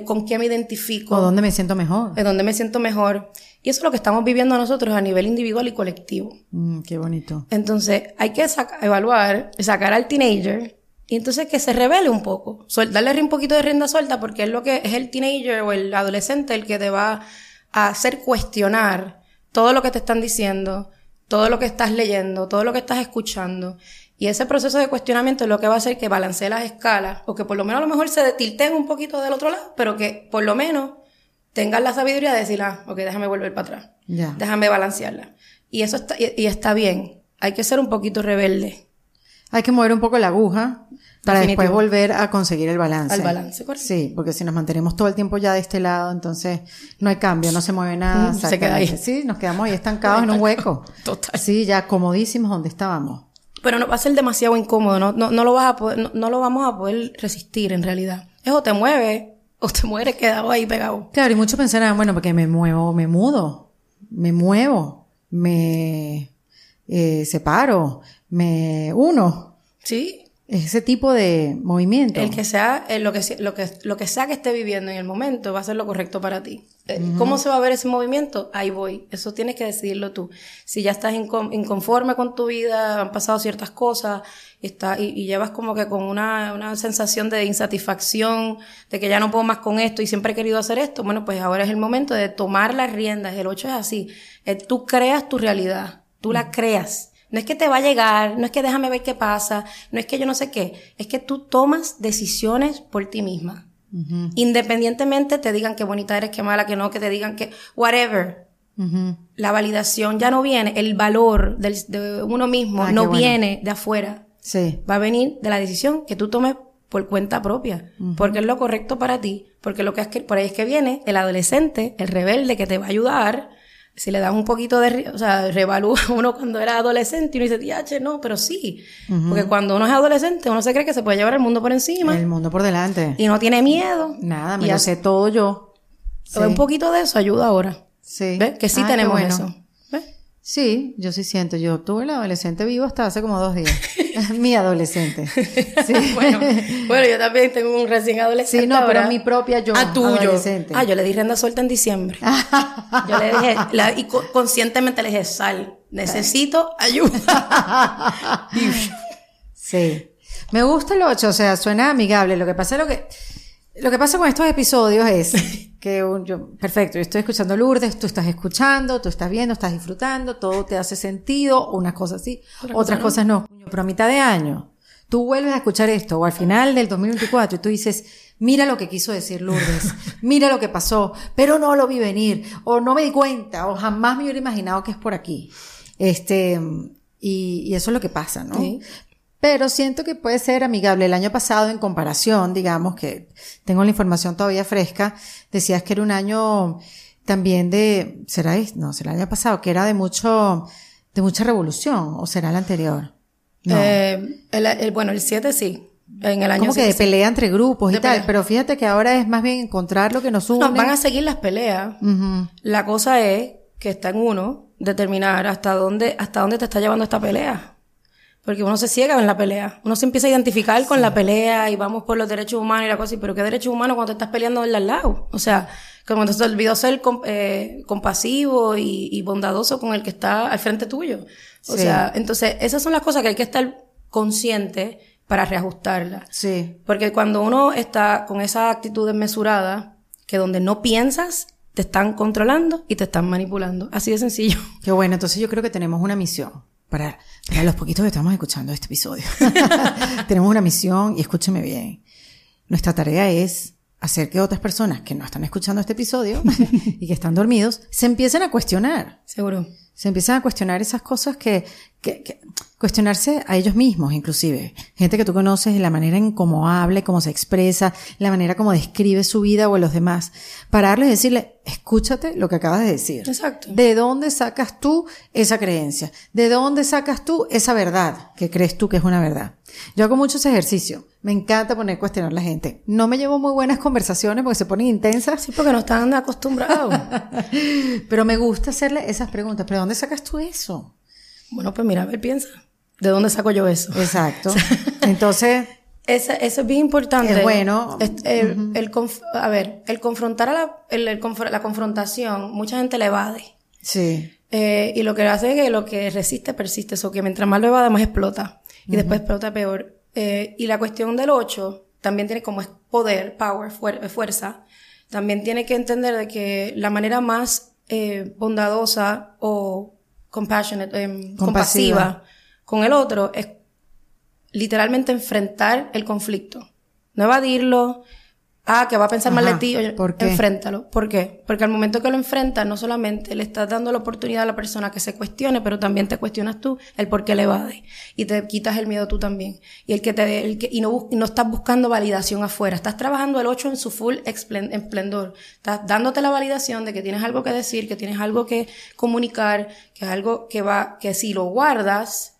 con qué me identifico ¿O dónde me siento mejor? de dónde me siento mejor. Y eso es lo que estamos viviendo nosotros a nivel individual y colectivo. Mm, qué bonito. Entonces, hay que saca- evaluar, sacar al teenager y entonces que se revele un poco. Suel- darle un poquito de rienda suelta porque es lo que es el teenager o el adolescente el que te va a hacer cuestionar todo lo que te están diciendo, todo lo que estás leyendo, todo lo que estás escuchando. Y ese proceso de cuestionamiento es lo que va a hacer que balancee las escalas, o que por lo menos a lo mejor se tilten un poquito del otro lado, pero que por lo menos tengan la sabiduría de decir, ah, ok, déjame volver para atrás. Déjame balancearla. Y eso está, y, y está bien. Hay que ser un poquito rebelde. Hay que mover un poco la aguja para Definitivo. después volver a conseguir el balance. Al balance, correcto. Sí, porque si nos mantenemos todo el tiempo ya de este lado, entonces no hay cambio, no se mueve nada. Se queda ahí. Sí, nos quedamos ahí estancados en un hueco. Total. Sí, ya comodísimos donde estábamos. Pero no va a ser demasiado incómodo, no, no, no lo vas a poder, no, no lo vamos a poder resistir en realidad. Es o te mueves, o te mueres quedado ahí pegado. Claro, y muchos pensarán, bueno, porque me muevo, me mudo, me muevo, me eh, separo, me uno. Sí. Ese tipo de movimiento. El que sea, eh, lo que, lo que, lo que sea que esté viviendo en el momento va a ser lo correcto para ti. Eh, ¿Cómo se va a ver ese movimiento? Ahí voy. Eso tienes que decidirlo tú. Si ya estás incon- inconforme con tu vida, han pasado ciertas cosas, está, y, y llevas como que con una, una sensación de insatisfacción, de que ya no puedo más con esto y siempre he querido hacer esto, bueno, pues ahora es el momento de tomar las riendas. El 8 es así. Eh, tú creas tu realidad. Tú la creas. No es que te va a llegar, no es que déjame ver qué pasa, no es que yo no sé qué, es que tú tomas decisiones por ti misma. Independientemente te digan qué bonita eres, qué mala, que no, que te digan que, whatever. La validación ya no viene, el valor del- de uno mismo Ah, no bueno. viene de afuera, Sí. va a venir de la decisión que tú tomes por cuenta propia, porque es lo correcto para ti, porque lo que es que, por ahí es que viene el adolescente, el rebelde que te va a ayudar, si le das un poquito de, o sea, revalúa uno cuando era adolescente y uno dice, diache, no, pero sí, porque cuando uno es adolescente uno se cree que se puede llevar el mundo por encima El mundo por delante. y no tiene miedo. Nada, me y lo hace- sé todo yo. Sí. Un poquito de eso ayuda ahora. Sí. ¿Ves? Que sí Ah, tenemos bueno. eso. Sí, yo sí siento. Yo tuve el adolescente vivo hasta hace como dos días. mi adolescente. Sí. Bueno, bueno, yo también tengo un recién adolescente. Sí, no, pero ahora. mi propia yo, Ah, tuyo. adolescente. Ah, yo le di rienda suelta en diciembre. yo le dije, la- y co- conscientemente le dije, sal, necesito ayuda. Sí. Me gusta el 8, o sea, suena amigable. Lo que pasa lo que lo que pasa con estos episodios es que un- yo, perfecto, yo estoy escuchando Lourdes, tú estás escuchando, tú estás viendo, estás disfrutando, todo te hace sentido, unas cosas sí, otras cosas no. Pero a mitad de año, tú vuelves a escuchar esto, o al final del 2024, y tú dices, mira lo que quiso decir Lourdes, mira lo que pasó, pero no lo vi venir, o no me di cuenta, o jamás me hubiera imaginado que es por aquí. Este, y, y eso es lo que pasa, ¿no? Sí. Pero siento que puede ser amigable. El año pasado, en comparación, digamos que tengo la información todavía fresca, decías que era un año también de, será, no, será el año pasado, que era de mucho, de mucha revolución, o será el anterior. No. Eh, el, el- bueno, el 7 sí. En el año como que de 7 sí. pelea entre grupos y tal, pelea. pero fíjate que ahora es más bien encontrar lo que nos une. No, van a seguir las peleas. La cosa es que está en uno determinar hasta dónde, hasta dónde te está llevando esta pelea. Porque uno se ciega en la pelea. Uno se empieza a identificar con la pelea y vamos por los derechos humanos y la cosa. y, Pero ¿qué derechos humanos cuando te estás peleando del al lado? O sea, como te olvidó ser eh, compasivo y, y bondadoso con el que está al frente tuyo. O Sí. sea, entonces esas son las cosas que hay que estar consciente para reajustarlas. Sí. Porque cuando uno está con esa actitud desmesurada, que donde no piensas, te están controlando y te están manipulando. Así de sencillo. Qué bueno, entonces yo creo que tenemos una misión para, para los poquitos que estamos escuchando este episodio. tenemos una misión y escúcheme bien. Nuestra tarea es hacer que otras personas que no están escuchando este episodio y que están dormidos se empiecen a cuestionar. Seguro. Se empiezan a cuestionar esas cosas que, que, que- cuestionarse a ellos mismos, inclusive. Gente que tú conoces, la manera en cómo habla, cómo se expresa, la manera como describe su vida o a los demás. Pararles y decirle, escúchate lo que acabas de decir. Exacto. ¿De dónde sacas tú esa creencia? ¿De dónde sacas tú esa verdad que crees tú que es una verdad? Yo hago mucho ese ejercicio. Me encanta poner cuestionar a la gente. No me llevo muy buenas conversaciones porque se ponen intensas, Sí, porque no están acostumbrados. pero me gusta hacerle esas preguntas. ¿Pero dónde sacas tú eso? bueno, pues mira, a ver, piensa. ¿De dónde saco yo eso? Exacto. Entonces, Ese- eso es bien importante. Es bueno. Es- el, el conf- a ver, el confrontar a la, el- el conf- la confrontación, mucha gente la evade. sí. Eh, y lo que hace es que lo que resiste persiste, eso que mientras más lo evade, más explota. Y después explota peor. Eh, y la cuestión del 8 también tiene como poder, power, fuer- fuerza. También tiene que entender de que la manera más eh, bondadosa o compassionate, em, Compasiva. compasiva con el otro es literalmente enfrentar el conflicto. No evadirlo, Ah, que va a pensar mal de ti. Oye, ¿Por qué? Enfréntalo. ¿Por qué? Porque al momento que lo enfrentas, no solamente le estás dando la oportunidad a la persona que se cuestione, pero también te cuestionas tú el por qué le evade. Y te quitas el miedo tú también. Y el que te, el que, y no, y no estás buscando validación afuera. Estás trabajando el 8 en su full esplendor. Estás dándote la validación de que tienes algo que decir, que tienes algo que comunicar, que es algo que va, que si lo guardas,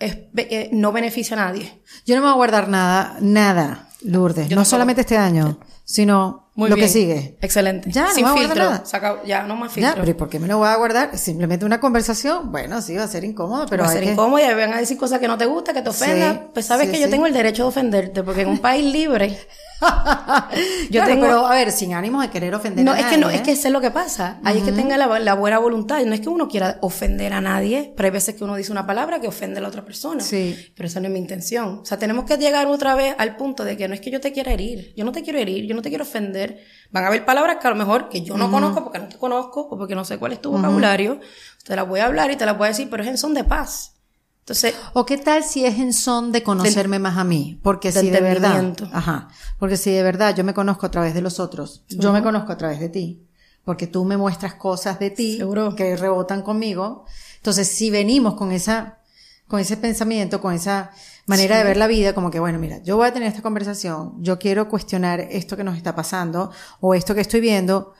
es, eh, no beneficia a nadie. Yo no me voy a guardar nada, nada, Lourdes. Yo no tampoco. solamente este año, sino Muy lo bien. que sigue. Excelente. Ya, no Sin filtro. nada. Se acabó. Ya, no más Ya, filtro. pero ¿y por qué me lo voy a guardar? Simplemente una conversación. Bueno, sí, va a ser incómodo, pero va a ser que- incómodo y van a decir cosas que no te gustan, que te ofendan. Sí, pues sabes sí, que yo sí. tengo el derecho de ofenderte, porque en un país libre. yo Claro, tengo. pero a ver, sin ánimo de querer ofender no, a es que no, nadie, es que ¿eh? es lo que pasa. Ahí es que tenga la, la buena voluntad. No es que uno quiera ofender a nadie, pero hay veces que uno dice una palabra que ofende a la otra persona. Sí. Pero esa no es mi intención. O sea, tenemos que llegar otra vez al punto de que no es que yo te quiera herir. Yo no te quiero herir, yo no te quiero ofender. Van a haber palabras que a lo mejor que yo no conozco porque no te conozco o porque no sé cuál es tu vocabulario. Te las voy a hablar y te las voy a decir, pero es en son de paz. Entonces, ¿O qué tal si es en son de conocerme más a mí? Porque si de verdad, ajá, porque si de verdad yo me conozco a través de los otros, yo me conozco a través de ti, porque tú me muestras cosas de ti Seguro. que rebotan conmigo. Entonces, si venimos con esa, con ese pensamiento, con esa manera de ver la vida, como que bueno, mira, yo voy a tener esta conversación, yo quiero cuestionar esto que nos está pasando o esto que estoy viendo,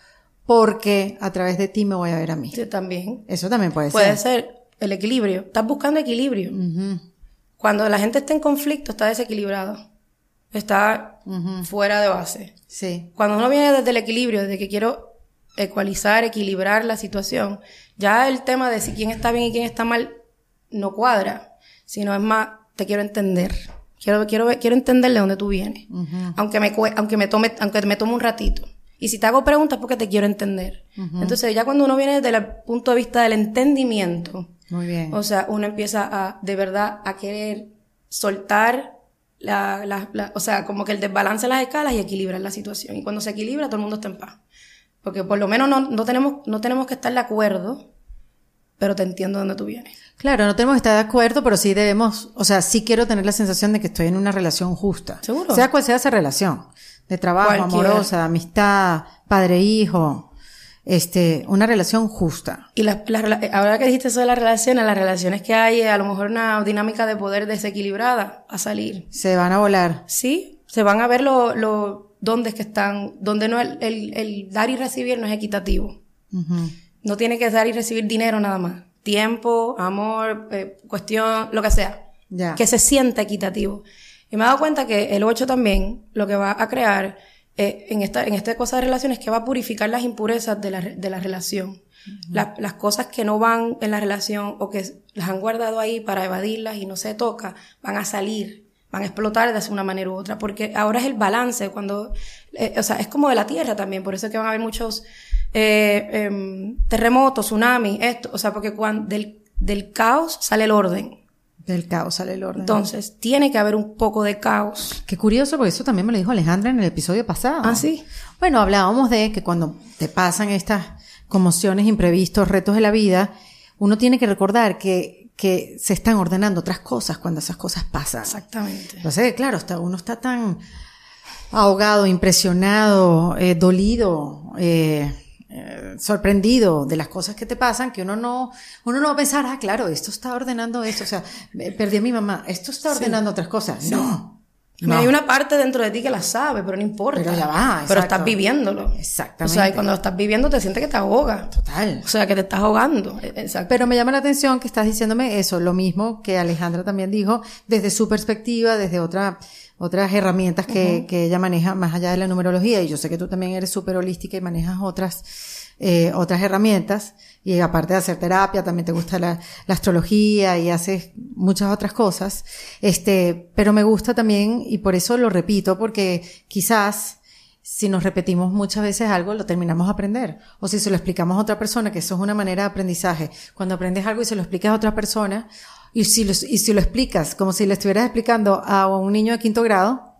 porque a través de ti me voy a ver a mí. sí, también. Eso también puede, Puede ser. ser el equilibrio. Estás buscando equilibrio. Cuando la gente está en conflicto, está desequilibrado. Está fuera de base. Sí. Cuando uno viene desde el equilibrio, de que quiero ecualizar, equilibrar la situación, ya el tema de si quién está bien y quién está mal no cuadra, sino es más, te quiero entender. Quiero, quiero, quiero entender de dónde tú vienes. Aunque me, aunque me tome, aunque me tome un ratito. Y si te hago preguntas es porque te quiero entender. Entonces, ya cuando uno viene desde el punto de vista del entendimiento, Muy bien. o sea, uno empieza a, de verdad, a querer soltar la, la, la- o sea, como que el desbalance de las escalas y equilibrar la situación. Y cuando se equilibra, todo el mundo está en paz. Porque por lo menos no, no tenemos, no tenemos que estar de acuerdo, pero te entiendo dónde tú vienes. Claro, no tenemos que estar de acuerdo, pero sí debemos, o sea, sí quiero tener la sensación de que estoy en una relación justa. Seguro. Sea cual sea esa relación. De trabajo, amorosa, de amistad, padre-hijo. Este, una relación justa. Y las- las rela- ahora que dijiste eso de las relaciones, las relaciones que hay, a lo mejor una dinámica de poder desequilibrada a salir. Se van a volar. Sí, se van a ver los lo, dónde es que están, donde no el, el, el dar y recibir no es equitativo. No tiene que dar y recibir dinero nada más. Tiempo, amor, eh, cuestión, lo que sea. Ya. Que se sienta equitativo. Y me he dado cuenta que el 8 también lo que va a crear eh, en, esta, en esta cosa de relaciones es que va a purificar las impurezas de la, de la relación. La- las cosas que no van en la relación o que las han guardado ahí para evadirlas y no se toca, van a salir, van a explotar de una manera u otra. Porque ahora es el balance, cuando, eh, o sea, es como de la tierra también, por eso es que van a haber muchos eh, em, terremotos, tsunamis, esto, o sea, porque cuando del, del caos sale el orden. Del caos sale el orden. Entonces, tiene que haber un poco de caos. Qué curioso, porque eso también me lo dijo Alejandra en el episodio pasado. Ah, sí. Bueno, hablábamos de que cuando te pasan estas conmociones, imprevistos, retos de la vida, uno tiene que recordar que, que se están ordenando otras cosas cuando esas cosas pasan. Exactamente. Entonces, claro, está, uno está tan ahogado, impresionado, eh, dolido, eh, eh, sorprendido de las cosas que te pasan que uno no, uno no va a pensar, ah, claro, esto está ordenando esto, o sea, perdí a mi mamá, esto está ordenando otras cosas. No. No. Hay una parte dentro de ti que la sabe, pero no importa. Pero ya va, Pero estás viviéndolo. Exactamente. O sea, y cuando lo estás viviendo te sientes que te ahoga. Total. O sea, que te estás ahogando. E- Exacto. Pero me llama la atención que estás diciéndome eso, lo mismo que Alejandra también dijo, desde su perspectiva, desde otra, otras herramientas que, que ella maneja más allá de la numerología. Y yo sé que tú también eres súper holística y manejas otras, eh, otras herramientas. Y aparte de hacer terapia, también te gusta la, la astrología y haces muchas otras cosas. Este, pero me gusta también, y por eso lo repito, porque quizás si nos repetimos muchas veces algo, lo terminamos de aprender. O si se lo explicamos a otra persona, que eso es una manera de aprendizaje. Cuando aprendes algo y se lo explicas a otra persona, y si lo, y si lo explicas como si le estuvieras explicando a un niño de quinto grado,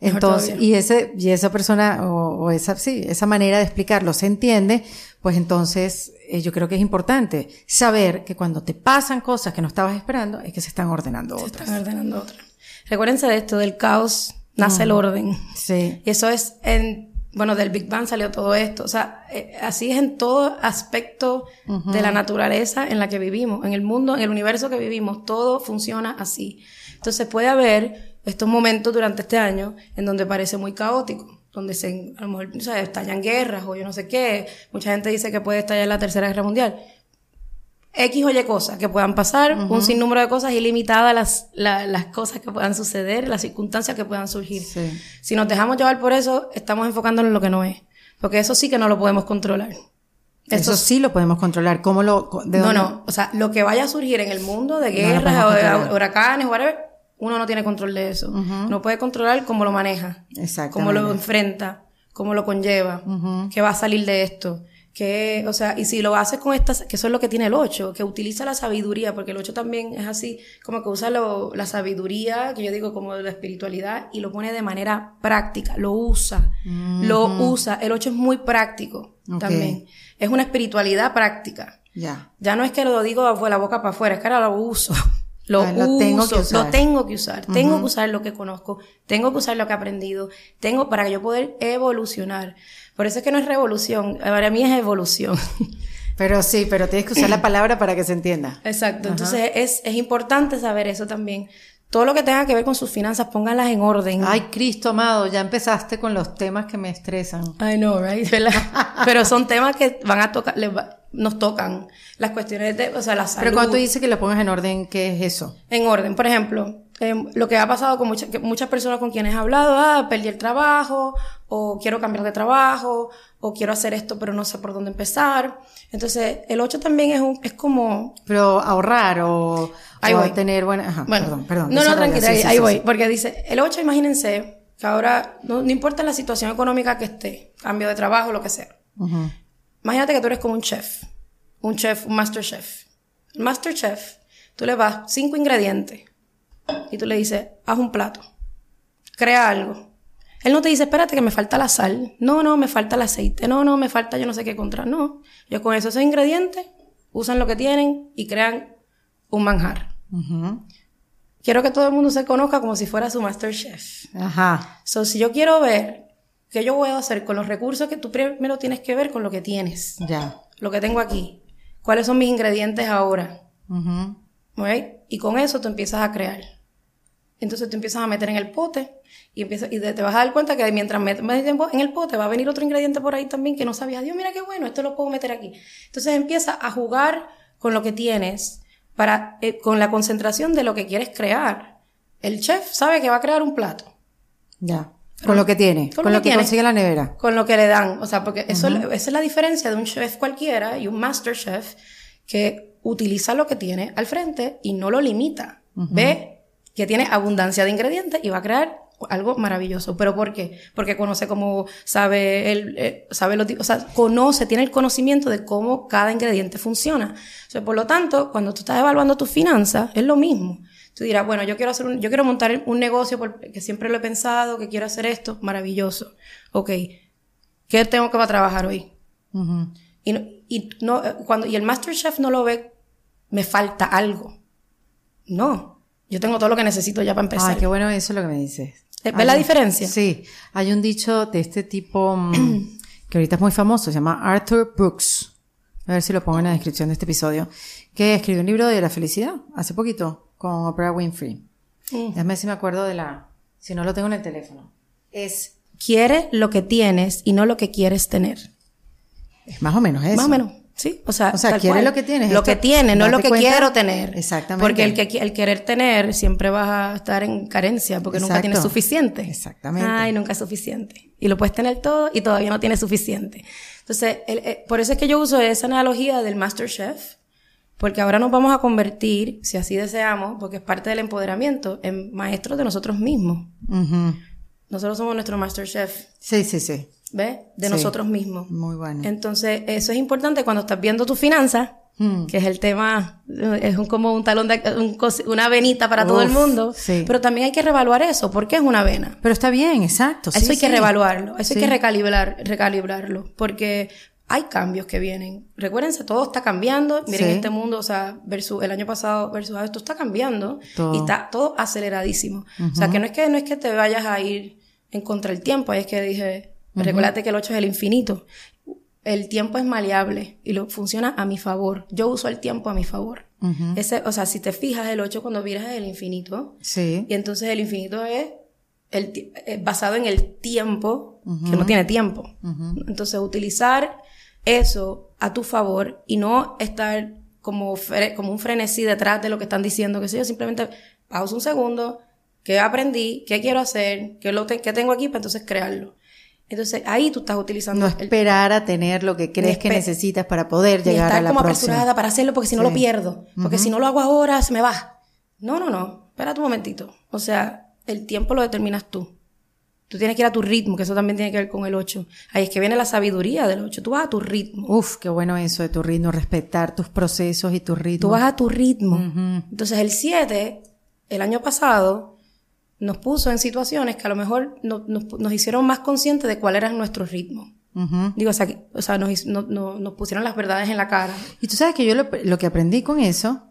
entonces, y ese, y esa persona, o, o esa, sí, esa manera de explicarlo se entiende, pues entonces, eh, yo creo que es importante saber que cuando te pasan cosas que no estabas esperando, es que se están ordenando Se otras. están ordenando otras. Recuérdense de esto, del caos nace el orden. Sí. Y eso es en, bueno, del Big Bang salió todo esto. O sea, eh, así es en todo aspecto de la naturaleza en la que vivimos, en el mundo, en el universo que vivimos, todo funciona así. Entonces puede haber estos momentos durante este año en donde parece muy caótico, donde se, a lo mejor, o sea, estallan guerras o yo no sé qué. Mucha gente dice que puede estallar la Tercera Guerra Mundial. X o Y cosas que puedan pasar, un sinnúmero de cosas ilimitadas las, la- las cosas que puedan suceder, las circunstancias que puedan surgir. Sí. Si nos dejamos llevar por eso, estamos enfocándonos en lo que no es. Porque eso sí que no lo podemos controlar. Eso sí lo podemos controlar. ¿Cómo lo, de No, dónde- no. O sea, lo que vaya a surgir en el mundo de guerras, o de controlar. huracanes, whatever, uno no tiene control de eso. No puede controlar cómo lo maneja, Exactamente. cómo lo enfrenta, cómo lo conlleva, qué va a salir de esto. Que, o sea, y si lo haces con estas, que eso es lo que tiene el 8, que utiliza la sabiduría, porque el 8 también es así, como que usa lo- la sabiduría, que yo digo como la espiritualidad, y lo pone de manera práctica, lo usa, lo usa. El 8 es muy práctico también. Es una espiritualidad práctica. Ya. Ya no es que lo digo de la boca para afuera, es que ahora lo uso. Lo, Ah, lo uso, tengo que usar. lo tengo que usar. Tengo que usar lo que conozco, tengo que usar lo que he aprendido, tengo para yo poder evolucionar. Por eso es que no es revolución, para mí es evolución. Pero sí, pero tienes que usar la palabra para que se entienda. Exacto. Entonces es, es importante saber eso también. Todo lo que tenga que ver con sus finanzas, pónganlas en orden. Ay, Cristo amado, ya empezaste con los temas que me estresan. I know, right? Pero son temas que van a tocar, les va- nos tocan. Las cuestiones de, o sea, la salud. Pero cuando tú dices que lo pongas en orden, ¿qué es eso? En orden. Por ejemplo, em, lo que ha pasado con muchas, que muchas personas con quienes he hablado, ah, perdí el trabajo, o quiero cambiar de trabajo, o quiero hacer esto, pero no sé por dónde empezar. Entonces, el 8 también es un, es como, Pero ahorrar o, Ahí o voy. tener buena... Ajá, bueno, perdón, perdón. no, no, tranquila, sí, ahí, sí, ahí sí, voy, porque dice, el 8, imagínense, que ahora, no, no importa la situación económica que esté, cambio de trabajo, lo que sea. Ujú. Imagínate que tú eres como un chef, un chef, un master chef. El master chef, tú le vas cinco ingredientes y tú le dices, haz un plato, crea algo. Él no te dice, espérate que me falta la sal, no, no, me falta el aceite, no, no, me falta yo no sé qué contra, no. Yo con esos ingredientes usan lo que tienen y crean un manjar. Quiero que todo el mundo se conozca como si fuera su master chef. Ajá. So, si yo quiero ver qué yo puedo hacer con los recursos que tú primero tienes que ver con lo que tienes Ya. lo que tengo aquí, cuáles son mis ingredientes ahora, Ujú. ¿Right? Y con eso tú empiezas a crear. Entonces tú empiezas a meter en el pote y, empiezas, y te vas a dar cuenta que mientras metes metes tiempo en el pote va a venir otro ingrediente por ahí también que no sabías, Dios, mira qué bueno, esto lo puedo meter aquí. Entonces empieza a jugar con lo que tienes para, eh, con la concentración de lo que quieres crear. El chef sabe que va a crear un plato. Ya. Con lo que tiene, con, lo lo que que, consigue la nevera. con lo que le dan. O sea, porque eso, esa es la diferencia de un chef cualquiera y un master chef que utiliza lo que tiene al frente y no lo limita. Ve que tiene abundancia de ingredientes y va a crear algo maravilloso. ¿Pero por qué? Porque conoce cómo sabe él, eh, sabe los, o sea, conoce, tiene el conocimiento de cómo cada ingrediente funciona. O sea, por lo tanto, cuando tú estás evaluando tus finanzas, es lo mismo. Tú dirás, bueno, yo quiero hacer un, yo quiero montar un negocio porque siempre lo he pensado, que quiero hacer esto, maravilloso. Ok, ¿qué tengo que va a trabajar hoy? Y, no, y, no, eh, cuando, y el Master Chef no lo ve, me falta algo. No, yo tengo todo lo que necesito ya para empezar. Ay, qué bueno eso lo que me dices. ¿Ves Hay la diferencia? Sí. Hay un dicho de este tipo mm, que ahorita es muy famoso, se llama Arthur Brooks. A ver si lo pongo en la descripción de este episodio. Que escribió un libro de la felicidad hace poquito con Oprah Winfrey. Mm. Déjame ver si me acuerdo de la. Si no lo tengo en el teléfono. Es, Quiere lo que tienes y no lo que quieres tener. es más o menos eso. Más o menos. Sí, o sea, O sea, quiere cual. lo que tienes. Lo Esto- que tiene, no lo que cuenta- quiero tener. Exactamente. Porque el, que, el querer tener siempre vas a estar en carencia porque nunca tienes suficiente. Exactamente. Ay, nunca es suficiente. Y lo puedes tener todo y todavía no tienes suficiente. Entonces, el- eh, por eso es que yo uso esa analogía del Master Chef. Porque ahora nos vamos a convertir, si así deseamos, porque es parte del empoderamiento, en maestros de nosotros mismos. Ujú. Nosotros somos nuestro Master Chef, Sí, sí, sí. ¿Ves? De Sí. nosotros mismos. Muy bueno. Entonces, eso es importante cuando estás viendo tus finanzas, Mm. que es el tema, es un- como un talón de, un una venita para todo el mundo. sí. Pero también hay que reevaluar eso. ¿Por qué es una vena? Pero está bien, exacto. sí, eso hay que sí. reevaluarlo, eso Sí. hay que recalibrar, recalibrarlo. Porque hay cambios que vienen. Recuérdense, todo está cambiando. Miren Sí. este mundo, o sea, versus el año pasado versus ahora, esto está cambiando Todo. y está todo aceleradísimo. O sea, que no es que no es que te vayas a ir en contra del tiempo, ahí es que dije, recuérdate que el 8 es el infinito. El tiempo es maleable y lo funciona a mi favor. Yo uso el tiempo a mi favor. Ese, o sea, si te fijas, el 8 cuando miras es el infinito. Sí. Y entonces el infinito es, el, es basado en el tiempo, que no tiene tiempo. Entonces utilizar eso a tu favor y no estar como, como un frenesí detrás de lo que están diciendo, que sé yo, simplemente pausa un segundo, qué aprendí, qué quiero hacer, qué, lo te- qué tengo aquí para entonces crearlo. Entonces ahí tú estás utilizando No el esperar a tener lo que crees que necesitas para poder llegar estar a la como próxima. apresurada para hacerlo porque si no Sí. lo pierdo. Porque si no lo hago ahora, se me va. No, no, no. Espera un momentito. O sea, el tiempo lo determinas tú. Tú tienes que ir a tu ritmo, que eso también tiene que ver con el 8. Ahí es que viene la sabiduría del 8. Tú vas a tu ritmo. Uf, qué bueno eso de tu ritmo, respetar tus procesos y tus ritmos. Tú vas a tu ritmo. Entonces el 7, el año pasado, nos puso en situaciones que a lo mejor no- nos, nos hicieron más conscientes de cuál era nuestro ritmo. Ujú. Digo, o sea, que- o sea nos, no- no- nos pusieron las verdades en la cara. Y tú sabes que yo lo, lo que aprendí con eso,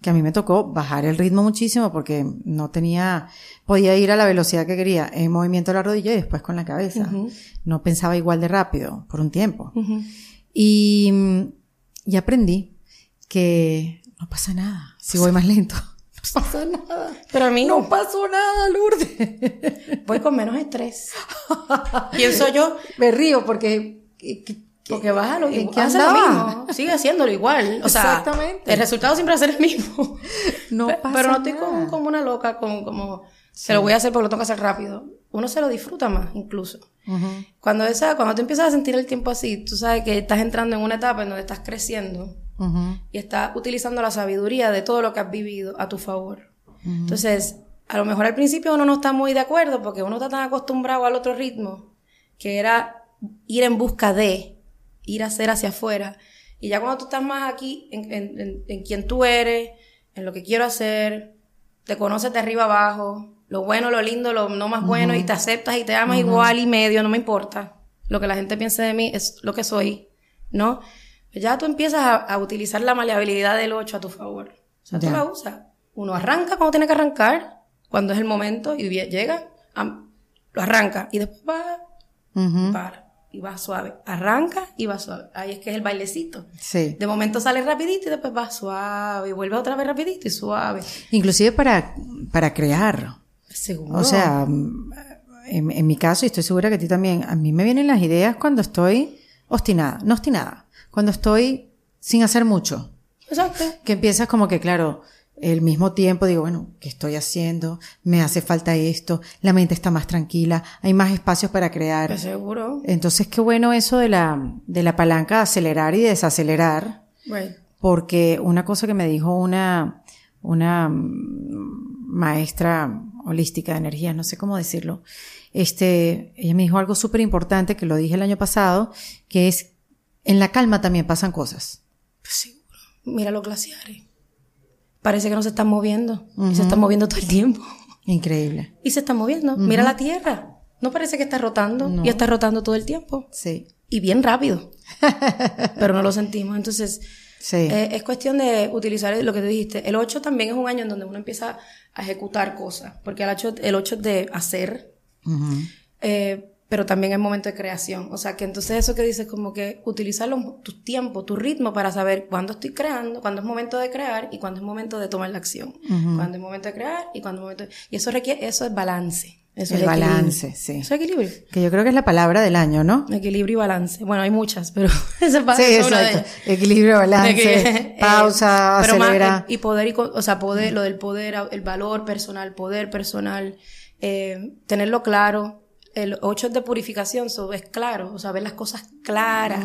que a mí me tocó bajar el ritmo muchísimo porque no tenía, podía ir a la velocidad que quería en movimiento de la rodilla y después con la cabeza. No pensaba igual de rápido por un tiempo. Y, mm, y aprendí que no pasa nada si voy más lento. No pasa nada. Pero a mí No pasó nada, Lourdes. voy con menos estrés. Pienso yo, Me río porque... que- que- porque bájalo y ¿En qué hace lo mismo. Sigue haciéndolo igual. O sea, Exactamente. el resultado siempre va a ser el mismo. No pasa Pero no estoy nada. como, como una loca, como, como se lo voy a hacer porque lo tengo que hacer rápido. Uno se lo disfruta más, incluso. Cuando esa, cuando tú empiezas a sentir el tiempo así, tú sabes que estás entrando en una etapa en donde estás creciendo y estás utilizando la sabiduría de todo lo que has vivido a tu favor. Entonces, a lo mejor al principio uno no está muy de acuerdo porque uno está tan acostumbrado al otro ritmo que era ir en busca de, ir a hacer hacia afuera. Y ya cuando tú estás más aquí en, en, en, en quién tú eres, en lo que quiero hacer, te conoces de arriba abajo, lo bueno, lo lindo, lo no más bueno, y te aceptas y te amas igual y medio, no me importa. Lo que la gente piense de mí es lo que soy, ¿no? Ya tú empiezas a, a utilizar la maleabilidad del 8 a tu favor. O sea, tú la usas. Uno arranca cuando tiene que arrancar, cuando es el momento, y llega, lo arranca, y después va, para, y va suave. Arranca y va suave. Ahí es que es el bailecito. Sí. De momento sale rapidito y después va suave, y vuelve otra vez rapidito y suave. Inclusive para, para crear. Seguro. O sea, en, en mi caso, y estoy segura que a ti también, a mí me vienen las ideas cuando estoy obstinada, no obstinada, cuando estoy sin hacer mucho. Exacto. Que empiezas como que, claro, el mismo tiempo digo, bueno, ¿qué estoy haciendo? Me hace falta esto, la mente está más tranquila, hay más espacios para crear. Pues seguro. Entonces, qué bueno eso de la, de la palanca de acelerar y desacelerar. Porque una cosa que me dijo una, una maestra holística de energía, no sé cómo decirlo, este, ella me dijo algo súper importante que lo dije el año pasado, que es, en la calma también pasan cosas. Pues seguro. Mira los glaciares. Parece que no se están moviendo. Y se están moviendo todo el tiempo. Increíble. Y se están moviendo. Mira la Tierra. No parece que está rotando. No. Y está rotando todo el tiempo. Sí. Y bien rápido. Pero no lo sentimos. Entonces, Sí. eh, es cuestión de utilizar lo que tú dijiste. El 8 también es un año en donde uno empieza a ejecutar cosas. Porque el 8, el 8 es de hacer. Eh, pero también es momento de creación. O sea, que entonces eso que dices, como que utilizar los- tu tiempo, tu ritmo para saber cuándo estoy creando, cuándo es momento de crear y cuándo es momento de tomar la acción. Cuándo es momento de crear y cuándo es momento de... Y eso requiere, eso es balance. Eso El es equilibrio. balance, sí. Eso es equilibrio. Que yo creo que es la palabra del año, ¿no? Equilibrio y balance. Bueno, hay muchas, pero esa es Sí, es una de. Equilibrio, balance, que, eh, pausa, pero más, acelera. eh, y poder, y, o sea, poder, lo del poder, el valor personal, poder personal, eh, tenerlo claro. El 8 es de purificación, so, es claro, o sea, ver las cosas claras.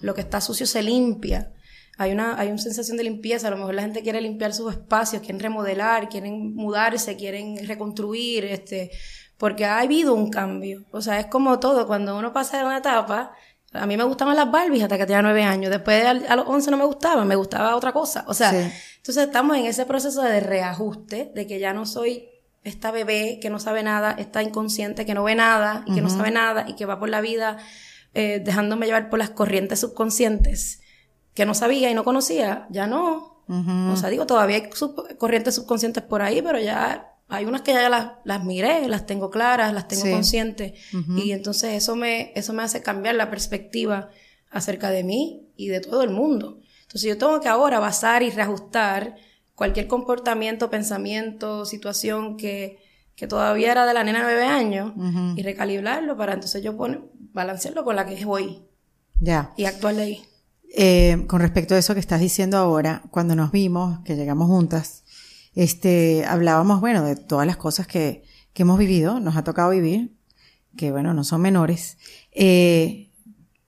Lo que está sucio se limpia. Hay una, hay una sensación de limpieza, a lo mejor la gente quiere limpiar sus espacios, quieren remodelar, quieren mudarse, quieren reconstruir, este, porque ha habido un cambio. O sea, es como todo, cuando uno pasa de una etapa, a mí me gustaban las Barbies hasta que tenía nueve años. Después a, los 11 no me gustaban, me gustaba otra cosa. O sea, Sí. entonces estamos en ese proceso de reajuste, de que ya no soy esta bebé que no sabe nada, esta inconsciente que no ve nada y que no sabe nada y que va por la vida eh, dejándome llevar por las corrientes subconscientes que no sabía y no conocía, ya no. O sea, digo, todavía hay corrientes subconscientes por ahí, pero ya hay unas que ya las, las miré, las tengo claras, las tengo conscientes. Y entonces eso me, eso me hace cambiar la perspectiva acerca de mí y de todo el mundo. Entonces yo tengo que ahora basar y reajustar cualquier comportamiento, pensamiento, situación que, que todavía era de la nena de nueve años y recalibrarlo para entonces yo poner, balancearlo con la que es hoy. Ya. Y actuar de ahí. Eh, con respecto a eso que estás diciendo ahora, cuando nos vimos, que llegamos juntas, este, hablábamos, bueno, de todas las cosas que, que hemos vivido, nos ha tocado vivir, que bueno, no son menores, eh,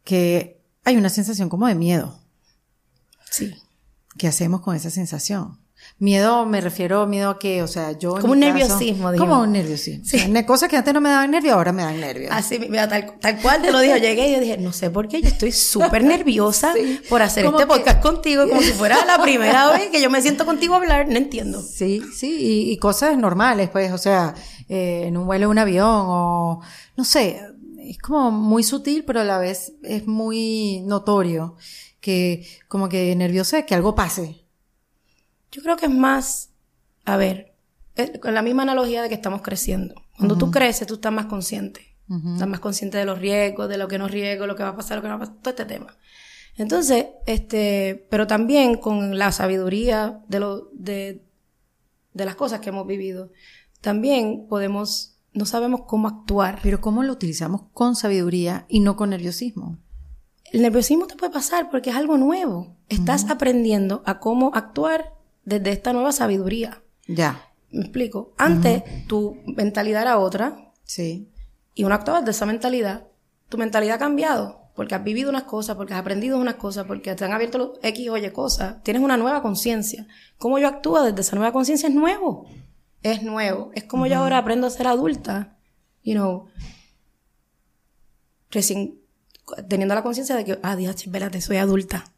que hay una sensación como de miedo. Sí. ¿Qué hacemos con esa sensación? Miedo, me refiero a miedo a que, o sea, yo. Como un nerviosismo, digamos. Como un nerviosismo. Sí. cosas que antes no me daban nervio, ahora me dan nervios. Así, mira, tal, cual te lo digo. Llegué y yo dije, no sé por qué, yo estoy súper nerviosa por hacer este podcast contigo, como si fuera la primera vez que yo me siento contigo a hablar, no entiendo. Sí, sí, y, cosas normales, pues, o sea, eh, en un vuelo de un avión o, no sé, es como muy sutil, pero a la vez es muy notorio que, como que nerviosa de que algo pase. Yo creo que es más, a ver, con la misma analogía de que estamos creciendo. Cuando tú creces, tú estás más consciente. Estás más consciente de los riesgos, de lo que no riesgo, lo que va a pasar, lo que no va a pasar, todo este tema. Entonces, este, pero también con la sabiduría de lo, de, de las cosas que hemos vivido, también podemos, no sabemos cómo actuar. Pero cómo lo utilizamos con sabiduría y no con nerviosismo. El nerviosismo te puede pasar porque es algo nuevo. Estás aprendiendo a cómo actuar desde esta nueva sabiduría. Ya. ¿Me explico? Antes tu mentalidad era otra. Sí. Y uno actuaba de esa mentalidad. Tu mentalidad ha cambiado porque has vivido unas cosas, porque has aprendido unas cosas, porque te han abierto los X o Y cosas. Tienes una nueva conciencia. ¿Cómo yo actúo desde esa nueva conciencia? Es nuevo. Es nuevo. Es como yo ahora aprendo a ser adulta. You know, recién teniendo la conciencia de que, ah, Dios, espérate, soy adulta.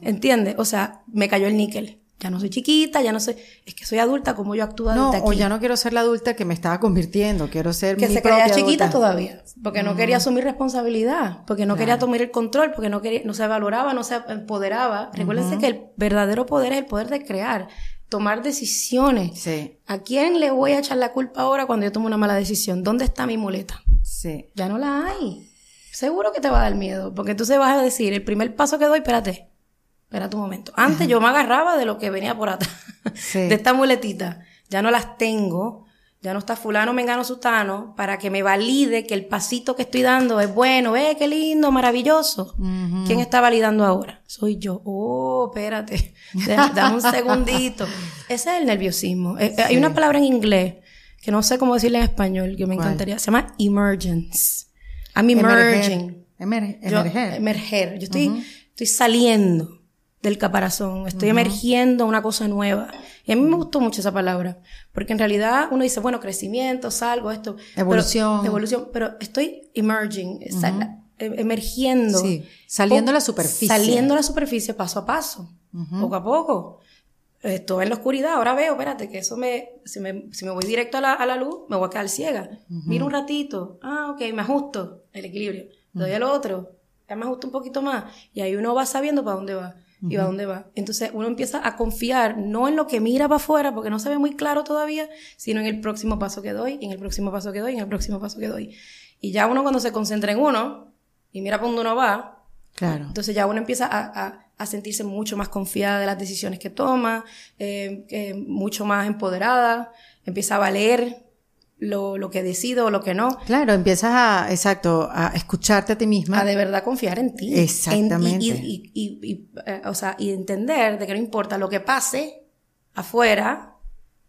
¿Entiendes? O sea, me cayó el níquel ya no soy chiquita, ya no sé, es que soy adulta, como yo actúo no, aquí? o ya no quiero ser la adulta que me estaba convirtiendo, quiero ser que mi se creía chiquita todavía, porque no quería asumir responsabilidad, porque no quería tomar el control, porque no quería, no se valoraba, no se empoderaba. Recuérdense que el verdadero poder es el poder de crear, tomar decisiones. Sí. ¿A quién le voy a echar la culpa ahora cuando yo tomo una mala decisión? ¿Dónde está mi muleta? Sí. Ya no la hay. Seguro que te va a dar miedo, porque entonces vas a decir, el primer paso que doy, espérate, Espera tu momento. Antes yo me agarraba de lo que venía por atrás, de esta muletita. Ya no las tengo, ya no está fulano, mengano, sutano, para que me valide que el pasito que estoy dando es bueno, eh, qué lindo, maravilloso. ¿Quién está validando ahora? Soy yo. Oh, espérate, dame un segundito. Ese es el nerviosismo. Eh, hay una palabra en inglés que no sé cómo decirle en español, que me encantaría. Se llama emergence. I'm emerging. emerger. emerger. Yo estoy, estoy saliendo del caparazón, estoy emergiendo una cosa nueva. Y a mí me gustó mucho esa palabra, porque en realidad uno dice, bueno, crecimiento, salgo, esto. Evolución. Pero, evolución, pero estoy emerging, e, emergiendo. Sí, saliendo a la superficie. Saliendo a la superficie paso a paso, poco a poco. Estoy en la oscuridad, ahora veo, espérate, que eso me, si me, si me voy directo a la, a la luz, me voy a quedar ciega. Miro un ratito, ah, ok, me ajusto, el equilibrio. Doy al otro, ya me ajusto un poquito más. Y ahí uno va sabiendo para dónde va y a dónde va. Entonces uno empieza a confiar no en lo que mira para afuera, porque no se ve muy claro todavía, sino en el próximo paso que doy, en el próximo paso que doy, en el próximo paso que doy. Y ya uno cuando se concentra en uno y mira para dónde uno va, claro. entonces ya uno empieza a, a, sentirse mucho más confiada de las decisiones que toma, eh, mucho más empoderada, empieza a valer lo, lo que decido o lo que no. Claro, empiezas a, exacto, a escucharte a ti misma. A de verdad confiar en ti. Exactamente. y, y, y, eh, o sea, y entender de que no importa lo que pase afuera,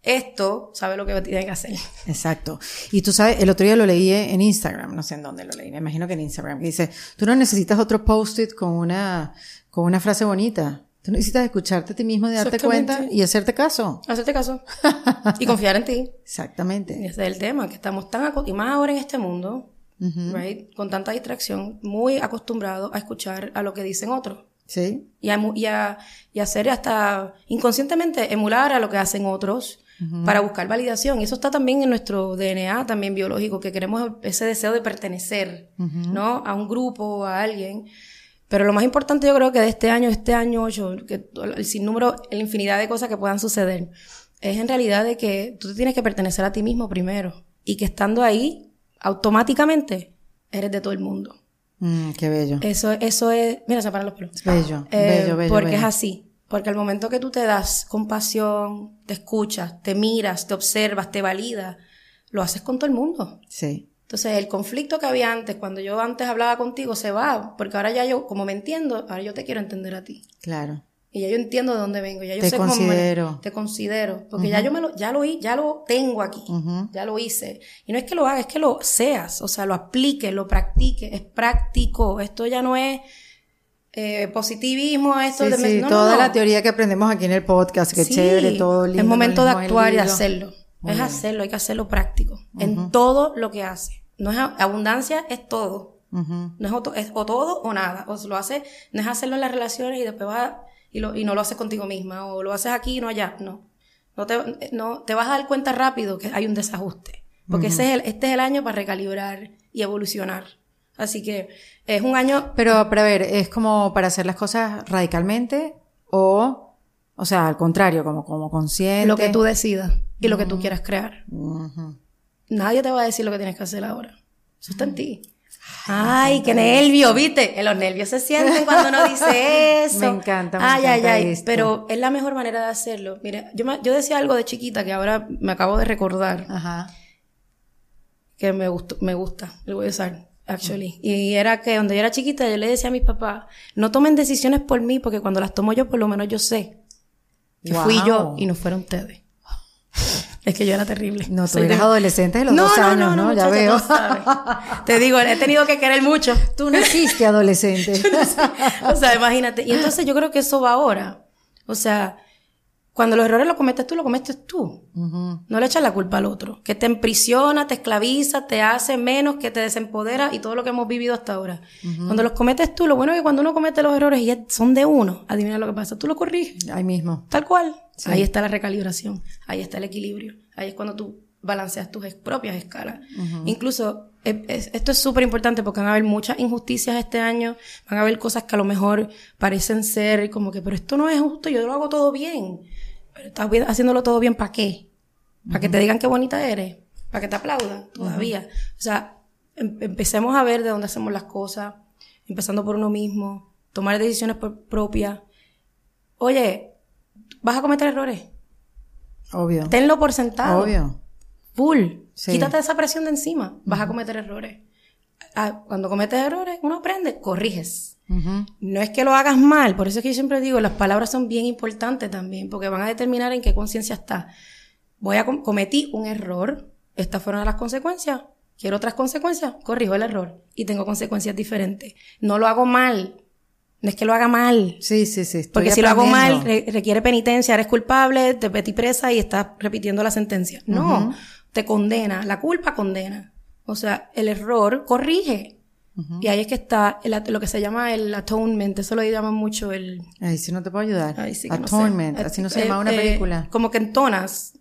esto sabe lo que tiene que hacer. Exacto. Y tú sabes, el otro día lo leí en Instagram, no sé en dónde lo leí, me imagino que en Instagram, que dice, tú no necesitas otro post-it con una, con una frase bonita. Tú necesitas escucharte a ti mismo, de darte cuenta y hacerte caso. Hacerte caso. y confiar en ti. Exactamente. ese es el tema, que estamos tan, y más ahora en este mundo, right, con tanta distracción, muy acostumbrados a escuchar a lo que dicen otros. Sí. Y a, y a, y hacer hasta inconscientemente emular a lo que hacen otros, para buscar validación. Y eso está también en nuestro DNA, también biológico, que queremos ese deseo de pertenecer, ¿no? A un grupo, a alguien. Pero lo más importante yo creo que de este año, este año 8, que el sinnúmero, la infinidad de cosas que puedan suceder, es en realidad de que tú tienes que pertenecer a ti mismo primero. Y que estando ahí, automáticamente, eres de todo el mundo. Mm, qué bello. Eso, eso es, mira, se paran los pelos. Bello, Eh, bello, bello. Porque bello. es así. Porque al momento que tú te das compasión, te escuchas, te miras, te observas, te validas, lo haces con todo el mundo. Sí. Entonces, el conflicto que había antes, cuando yo antes hablaba contigo, se va. Porque ahora ya yo, como me entiendo, ahora yo te quiero entender a ti. Claro. Y ya yo entiendo de dónde vengo. Ya yo Te sé cómo me- considero. te considero. Porque ya yo me lo, ya lo, ya lo tengo aquí. Ujú. Ya lo hice. Y no es que lo haga, es que lo seas. O sea, lo apliques, lo practiques. Es práctico. Esto ya no es eh, positivismo, esto Sí, de... sí, no, toda no. la teoría que aprendemos aquí en el podcast, que Sí, chévere, todo lindo. Es momento de actuar y de hacerlo. Muy es bien. hacerlo, hay que hacerlo práctico. En todo lo que hace. No es abundancia, es todo. No es o, to- es o todo o nada. O lo hace, no es hacerlo en las relaciones y después vas y, lo, y no lo haces contigo misma. O lo haces aquí y no allá. No. No te, no, te vas a dar cuenta rápido que hay un desajuste. Porque ese es el, este es el año para recalibrar y evolucionar. Así que es un año Pero, pero a ver, ¿es como para hacer las cosas radicalmente o, o sea, al contrario, como, como consciente? lo que tú decidas y lo que tú quieras crear. Nadie te va a decir lo que tienes que hacer ahora. Eso está en ti. Ay, qué nervio, ¿viste? Los nervios se sienten cuando uno dice eso. Me encanta, me ay, encanta ay, ay. esto. Pero es la mejor manera de hacerlo. Mire, yo, me- yo decía algo de chiquita que ahora me acabo de recordar Ajá. que me gustó, me gusta, lo voy a usar, actually. Y era que cuando yo era chiquita yo le decía a mis papás, no tomen decisiones por mí porque cuando las tomo yo por lo menos yo sé que fui Wow. yo y no fueron ustedes. Es que yo era terrible. No, tú Soy eres de- adolescente de los dos años, ¿no? Ya veo. Te digo, he tenido que querer mucho. Tú naciste adolescente. O sea, imagínate. Y entonces yo creo que eso va ahora. O sea, cuando los errores los cometes tú, lo cometes tú. No le echas la culpa al otro. Que te emprisiona, te esclaviza, te hace menos, que te desempodera y todo lo que hemos vivido hasta ahora. Cuando los cometes tú, lo bueno es que cuando uno comete los errores y son de uno, adivina lo que pasa. Tú lo corriges. Ahí mismo. Tal cual. Ahí está la recalibración, ahí está el equilibrio, ahí es cuando tú balanceas tus propias escalas. Incluso, eh, es- esto es súper importante porque van a haber muchas injusticias este año, van a haber cosas que a lo mejor parecen ser como que, pero esto no es justo, yo lo hago todo bien. Estás haciéndolo todo bien, ¿para qué? ¿Para que te digan qué bonita eres? ¿Para que te aplaudan? Todavía. O sea, em- empecemos a ver de dónde hacemos las cosas, empezando por uno mismo, tomar decisiones propias. Oye, vas a cometer errores. Obvio. Tenlo por sentado. Obvio. Full. Sí. Quítate esa presión de encima. Vas a cometer errores. Ah, Cuando cometes errores, uno aprende, corriges. Ujú. No es que lo hagas mal, por eso es que yo siempre digo, las palabras son bien importantes también, porque van a determinar en qué conciencia está. Voy a com- cometí un error, estas fueron las consecuencias. Quiero otras consecuencias, corrijo el error y tengo consecuencias diferentes. No lo hago mal. No es que lo haga mal. Sí, sí, sí. Porque si lo hago mal, re- requiere penitencia, eres culpable, te metí presa y estás repitiendo la sentencia. No, te condena, la culpa condena. O sea, el error corrige. Y ahí es que está el lo que se llama el atonement, eso lo llaman mucho el... Ay, si no te puedo ayudar. Ay, sí que no sé. Atonement, así no se Eh, llama una eh, película. Como que entonas,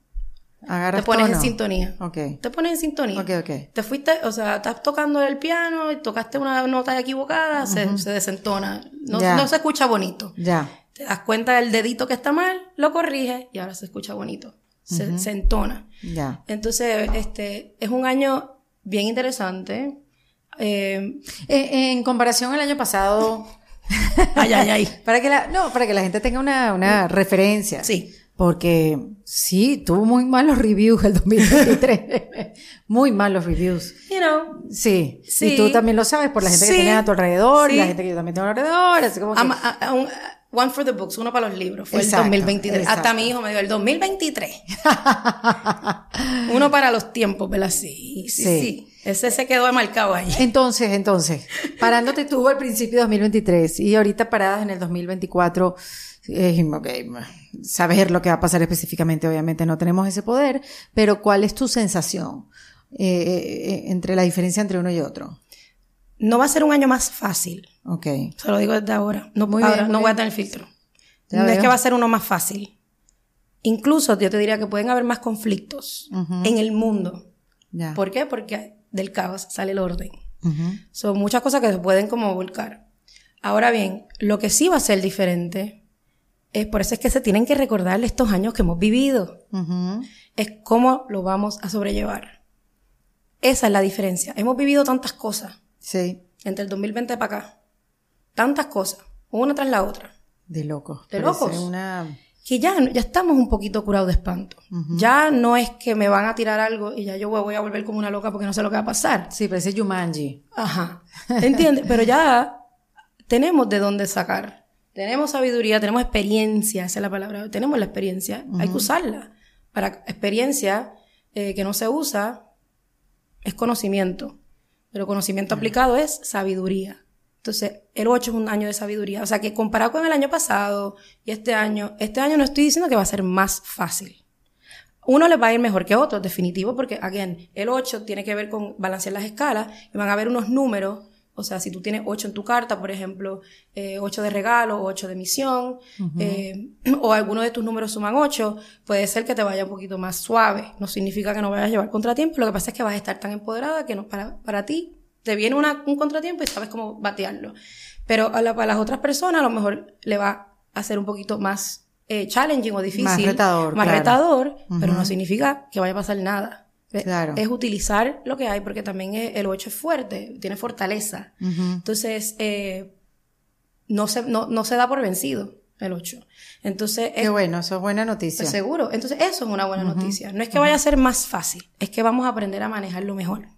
Agarras te pones en sintonía. Ok. Te pones en sintonía. Ok, ok. Te fuiste, o sea, estás tocando el piano y tocaste una nota equivocada, se, se desentona. No, no se escucha bonito. Ya. Te das cuenta del dedito que está mal, lo corriges y ahora se escucha bonito. Se, se entona. Ya. Entonces, este, es un año bien interesante. Eh, Eh, en comparación al año pasado, ay, ay, ay. para que la, no, para que la gente tenga una, una referencia. Sí. Porque sí, tuvo muy malos reviews el 2023. muy malos reviews. You know, Sí. Sí. Y tú también lo sabes por la gente que tienes a tu alrededor y la gente que yo también tengo alrededor. Así como que, I'm- a- a- un- one for the books, uno para los libros. Fue Exacto, el 2023. exacto. Hasta mi hijo me dio el 2023. uno para los tiempos, ¿verdad? Sí, sí, Sí. sí. Ese se quedó marcado ahí. Entonces, entonces, parándote tú al principio de 2023 y ahorita paradas en el 2024, eh, ok, saber lo que va a pasar específicamente, obviamente no tenemos ese poder, pero ¿cuál es tu sensación eh, eh, entre la diferencia entre uno y otro? No va a ser un año más fácil. Ok. Se lo digo desde ahora. No, Muy ahora, bien, no voy a tener filtro. Ya no es veo. que va a ser uno más fácil. Incluso yo te diría que pueden haber más conflictos en el mundo. Ya. ¿Por qué? Porque del caos sale el orden. Ujú. Son muchas cosas que se pueden como volcar. Ahora bien, lo que sí va a ser diferente es por eso es que se tienen que recordar estos años que hemos vivido. Ujú. Es cómo lo vamos a sobrellevar. Esa es la diferencia. Hemos vivido tantas cosas Sí, entre el 2020 para acá. Tantas cosas, una tras la otra. de locos. De locos. Una... que ya, ya estamos un poquito curados de espanto. Ya no es que me van a tirar algo y ya yo voy a volver como una loca porque no sé lo que va a pasar. Sí, parece Jumanji. Ajá. ¿Entiendes? Pero ya tenemos de dónde sacar. Tenemos sabiduría, tenemos experiencia, esa es la palabra. Tenemos la experiencia, hay que usarla. Para experiencia eh, que no se usa es conocimiento. Pero conocimiento aplicado es sabiduría. Entonces, el 8 es un año de sabiduría. O sea que comparado con el año pasado y este año, este año no estoy diciendo que va a ser más fácil. Uno le va a ir mejor que otro, definitivo, porque, again, el 8 tiene que ver con balancear las escalas y van a haber unos números. O sea, si tú tienes 8 en tu carta, por ejemplo, eh, 8 de regalo o 8 de misión, eh, o alguno de tus números suman 8, puede ser que te vaya un poquito más suave. No significa que no vayas a llevar contratiempo, lo que pasa es que vas a estar tan empoderada que no, para, para ti te viene una- un contratiempo y sabes cómo batearlo. Pero a la- para las otras personas a lo mejor le va a ser un poquito más eh, challenging o difícil. Más retador, Más claro. retador, pero no significa que vaya a pasar nada. Eh, Claro. Es utilizar lo que hay porque también es- el 8 es fuerte, tiene fortaleza. Entonces, eh, no, se, no, no se da por vencido el 8. Entonces, Qué es, bueno, eso es buena noticia. seguro. Entonces, eso es una buena noticia. No es que vaya a ser más fácil, es que vamos a aprender a manejarlo mejor,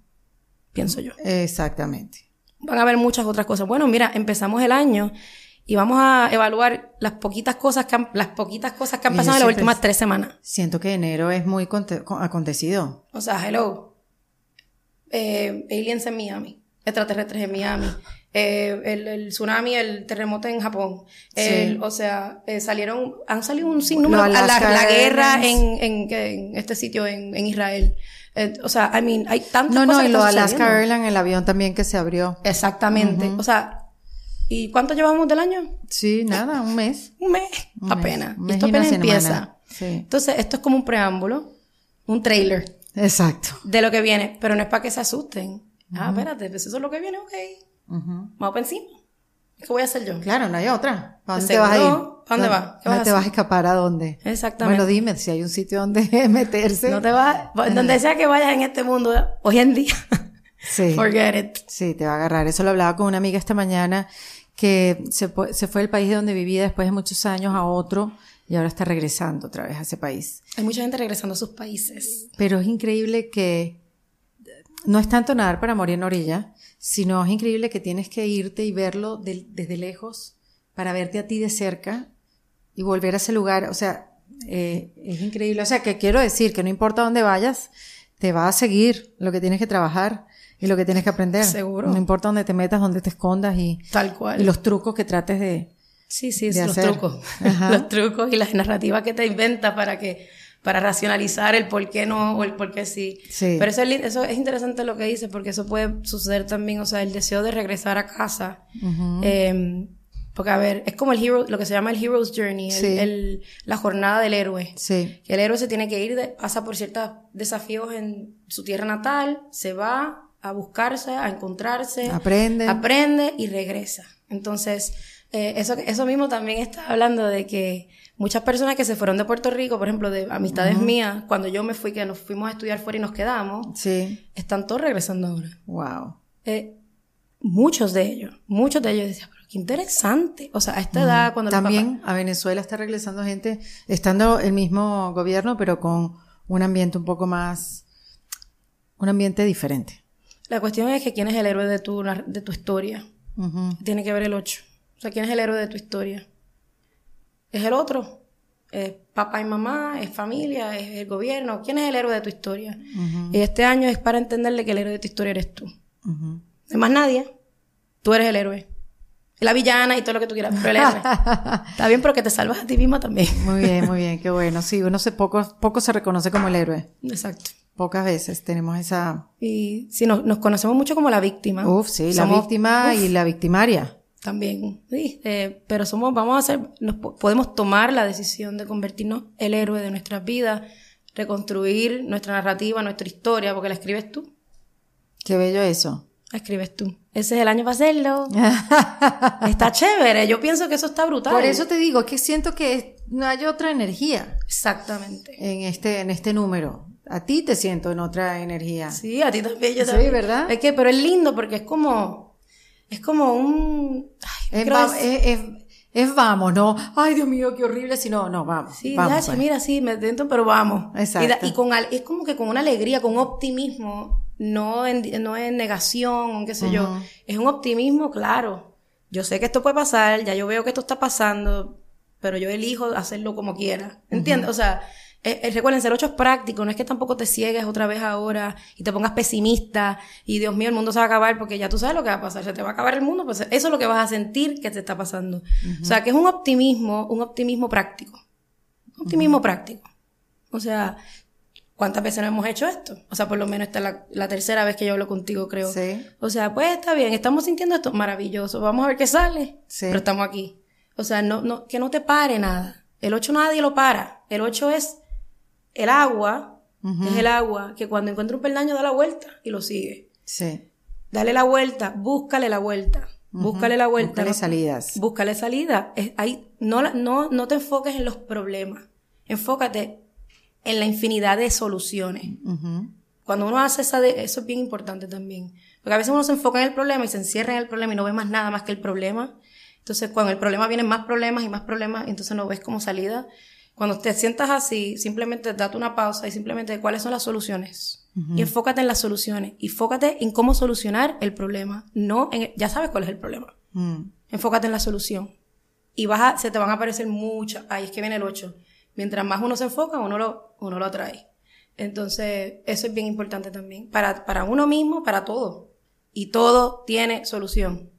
pienso yo. Exactamente. Van a haber muchas otras cosas. Bueno, mira, empezamos el año y vamos a evaluar las poquitas cosas que han, las poquitas cosas que han pasado en las últimas tres semanas. Siento que enero es muy conte- co- acontecido. O sea, hello. Eh, aliens en Miami. Extraterrestres en Miami. Eh, el, el tsunami, el terremoto en Japón. El- Sí. O sea, eh, salieron, han salido un sinnúmero. Lo La, la guerra en, en, en este sitio, en, en Israel. Eh, o sea, I mean, hay tantas No, cosas no, que y lo Alaska. Airlines, el avión también que se abrió. Exactamente. O sea, ¿y cuánto llevamos del año? Sí, nada, un mes. Un mes, Un apenas. Un Y mes esto y apenas empieza. Sí. Entonces, esto es como un preámbulo, un trailer Exacto. de lo que viene, pero no es para que se asusten. Ah, espérate, pues eso es lo que viene, ok. Ujú. Vamos para encima. ¿Qué voy a hacer yo? Claro, no hay otra. ¿Para dónde ¿De te vas a ir? seguro? ¿Pa' dónde vas? ¿Qué vas a ¿Dónde te vas a escapar? ¿A dónde? Exactamente. Bueno, dime si hay un sitio donde meterse. No te vas, donde sea que vayas en este mundo, hoy en día, Sí. forget it. Sí, te va a agarrar. Eso lo hablaba con una amiga esta mañana que se, fue del país de donde vivía después de muchos años a otro y ahora está regresando otra vez a ese país. Hay mucha gente regresando a sus países. Pero es increíble que no es tanto nadar para morir en orilla, sino es increíble que tienes que irte y verlo desde lejos para verte a ti de cerca y volver a ese lugar. O sea, eh, es increíble. O sea, que quiero decir que no importa dónde vayas, te va a seguir lo que tienes que trabajar y lo que tienes que aprender. Seguro. No importa dónde te metas, dónde te escondas y, Tal cual. y los trucos que trates de... Sí, sí, de los hacer. trucos. Ajá. Los trucos y las narrativas que te inventas para que para racionalizar el por qué no o el por qué sí. Sí. Pero eso es, eso es interesante lo que dices porque eso puede suceder también, o sea, el deseo de regresar a casa. Eh, porque, a ver, es como el hero, lo que se llama el hero's journey, el- Sí. el- la jornada del héroe. Sí, Que el héroe se tiene que ir, de- pasa por ciertos desafíos en su tierra natal, se va a buscarse, a encontrarse, Aprende. aprende y regresa. Entonces, eh, eso, eso mismo también está hablando de que muchas personas que se fueron de Puerto Rico, por ejemplo, de amistades mías, cuando yo me fui, que nos fuimos a estudiar fuera y nos quedamos, sí. están todos regresando ahora. Wow. Eh, muchos de ellos, muchos de ellos decían, pero qué interesante. O sea, a esta edad, cuando También a Venezuela está regresando gente, estando el mismo gobierno, pero con un ambiente un poco más, un ambiente diferente. La cuestión es que quién es el héroe de tu, de tu historia. Tiene que ver el 8. O sea, quién es el héroe de tu historia. ¿Es el otro? ¿Es papá y mamá? ¿Es familia? ¿Es el gobierno? ¿Quién es el héroe de tu historia? Y este año es para entenderle que el héroe de tu historia eres tú. Hay más nadie. Tú eres el héroe. La villana y todo lo que tú quieras, pero el héroe. Está bien, pero que te salvas a ti misma también. Muy bien, muy bien, qué bueno. Sí, uno se poco, poco se reconoce como el héroe. Exacto. Pocas veces tenemos esa, Y si nos, nos conocemos mucho como la víctima. uf, sí, la víctima uf, y la victimaria. también, sí, eh, pero somos, vamos a hacer, nos po- podemos tomar la decisión de convertirnos el héroe de nuestras vidas, reconstruir nuestra narrativa, nuestra historia, porque la escribes tú, Qué bello eso. la escribes tú. Ese es el año para hacerlo. está chévere, yo pienso que eso está brutal. Por eso te digo, es que siento que no hay otra energía Exactamente. en este, en este número. A ti te siento en otra energía. Sí, a ti también, yo Sí, también. ¿verdad? Es que, pero es lindo porque es como, es como un, ay, Es, creo va- es- es- es- es vamos, no, ay Dios mío, qué horrible, si no, no, vamos. Sí, vamos, ya, sí, pues. mira, sí, me dentro, pero vamos. Exacto. Y, da- y con es como que con una alegría, con optimismo, no en, no en negación, qué sé yo. Es un optimismo, claro. Yo sé que esto puede pasar, ya yo veo que esto está pasando, pero yo elijo hacerlo como quiera. ¿Entiendes? O sea, eh, eh, recuerden, el 8 es práctico, no es que tampoco te ciegues otra vez ahora y te pongas pesimista y Dios mío, el mundo se va a acabar porque ya tú sabes lo que va a pasar, se te va a acabar el mundo, pues eso es lo que vas a sentir que te está pasando. O sea, que es un optimismo, un optimismo práctico. Optimismo práctico. O sea, ¿cuántas veces no hemos hecho esto? O sea, por lo menos esta es la, la tercera vez que yo hablo contigo, creo. Sí. O sea, pues está bien, estamos sintiendo esto maravilloso, vamos a ver qué sale. Sí. Pero estamos aquí. O sea, no, no, que no te pare nada. El 8 nadie lo para. El 8 es el agua, es el agua que cuando encuentra un peldaño da la vuelta y lo sigue. Sí. Dale la vuelta, búscale la vuelta. Búscale la vuelta. Búscale no- salidas. Búscale salida. Es- ahí, no, no, no te enfoques en los problemas. Enfócate en la infinidad de soluciones. Cuando uno hace esa, de- eso es bien importante también. Porque a veces uno se enfoca en el problema y se encierra en el problema y no ve más nada más que el problema. Entonces, cuando el problema vienen más problemas y más problemas, entonces no ves como salida. Cuando te sientas así, simplemente date una pausa y simplemente cuáles son las soluciones. Y enfócate en las soluciones. Y enfócate en cómo solucionar el problema. No en, ya sabes cuál es el problema. Mm. Enfócate en la solución. Y vas a, se te van a aparecer muchas. Ahí es que viene el 8. Mientras más uno se enfoca, uno lo, uno lo atrae. Entonces, eso es bien importante también. Para, para uno mismo, para todo. Y todo tiene solución.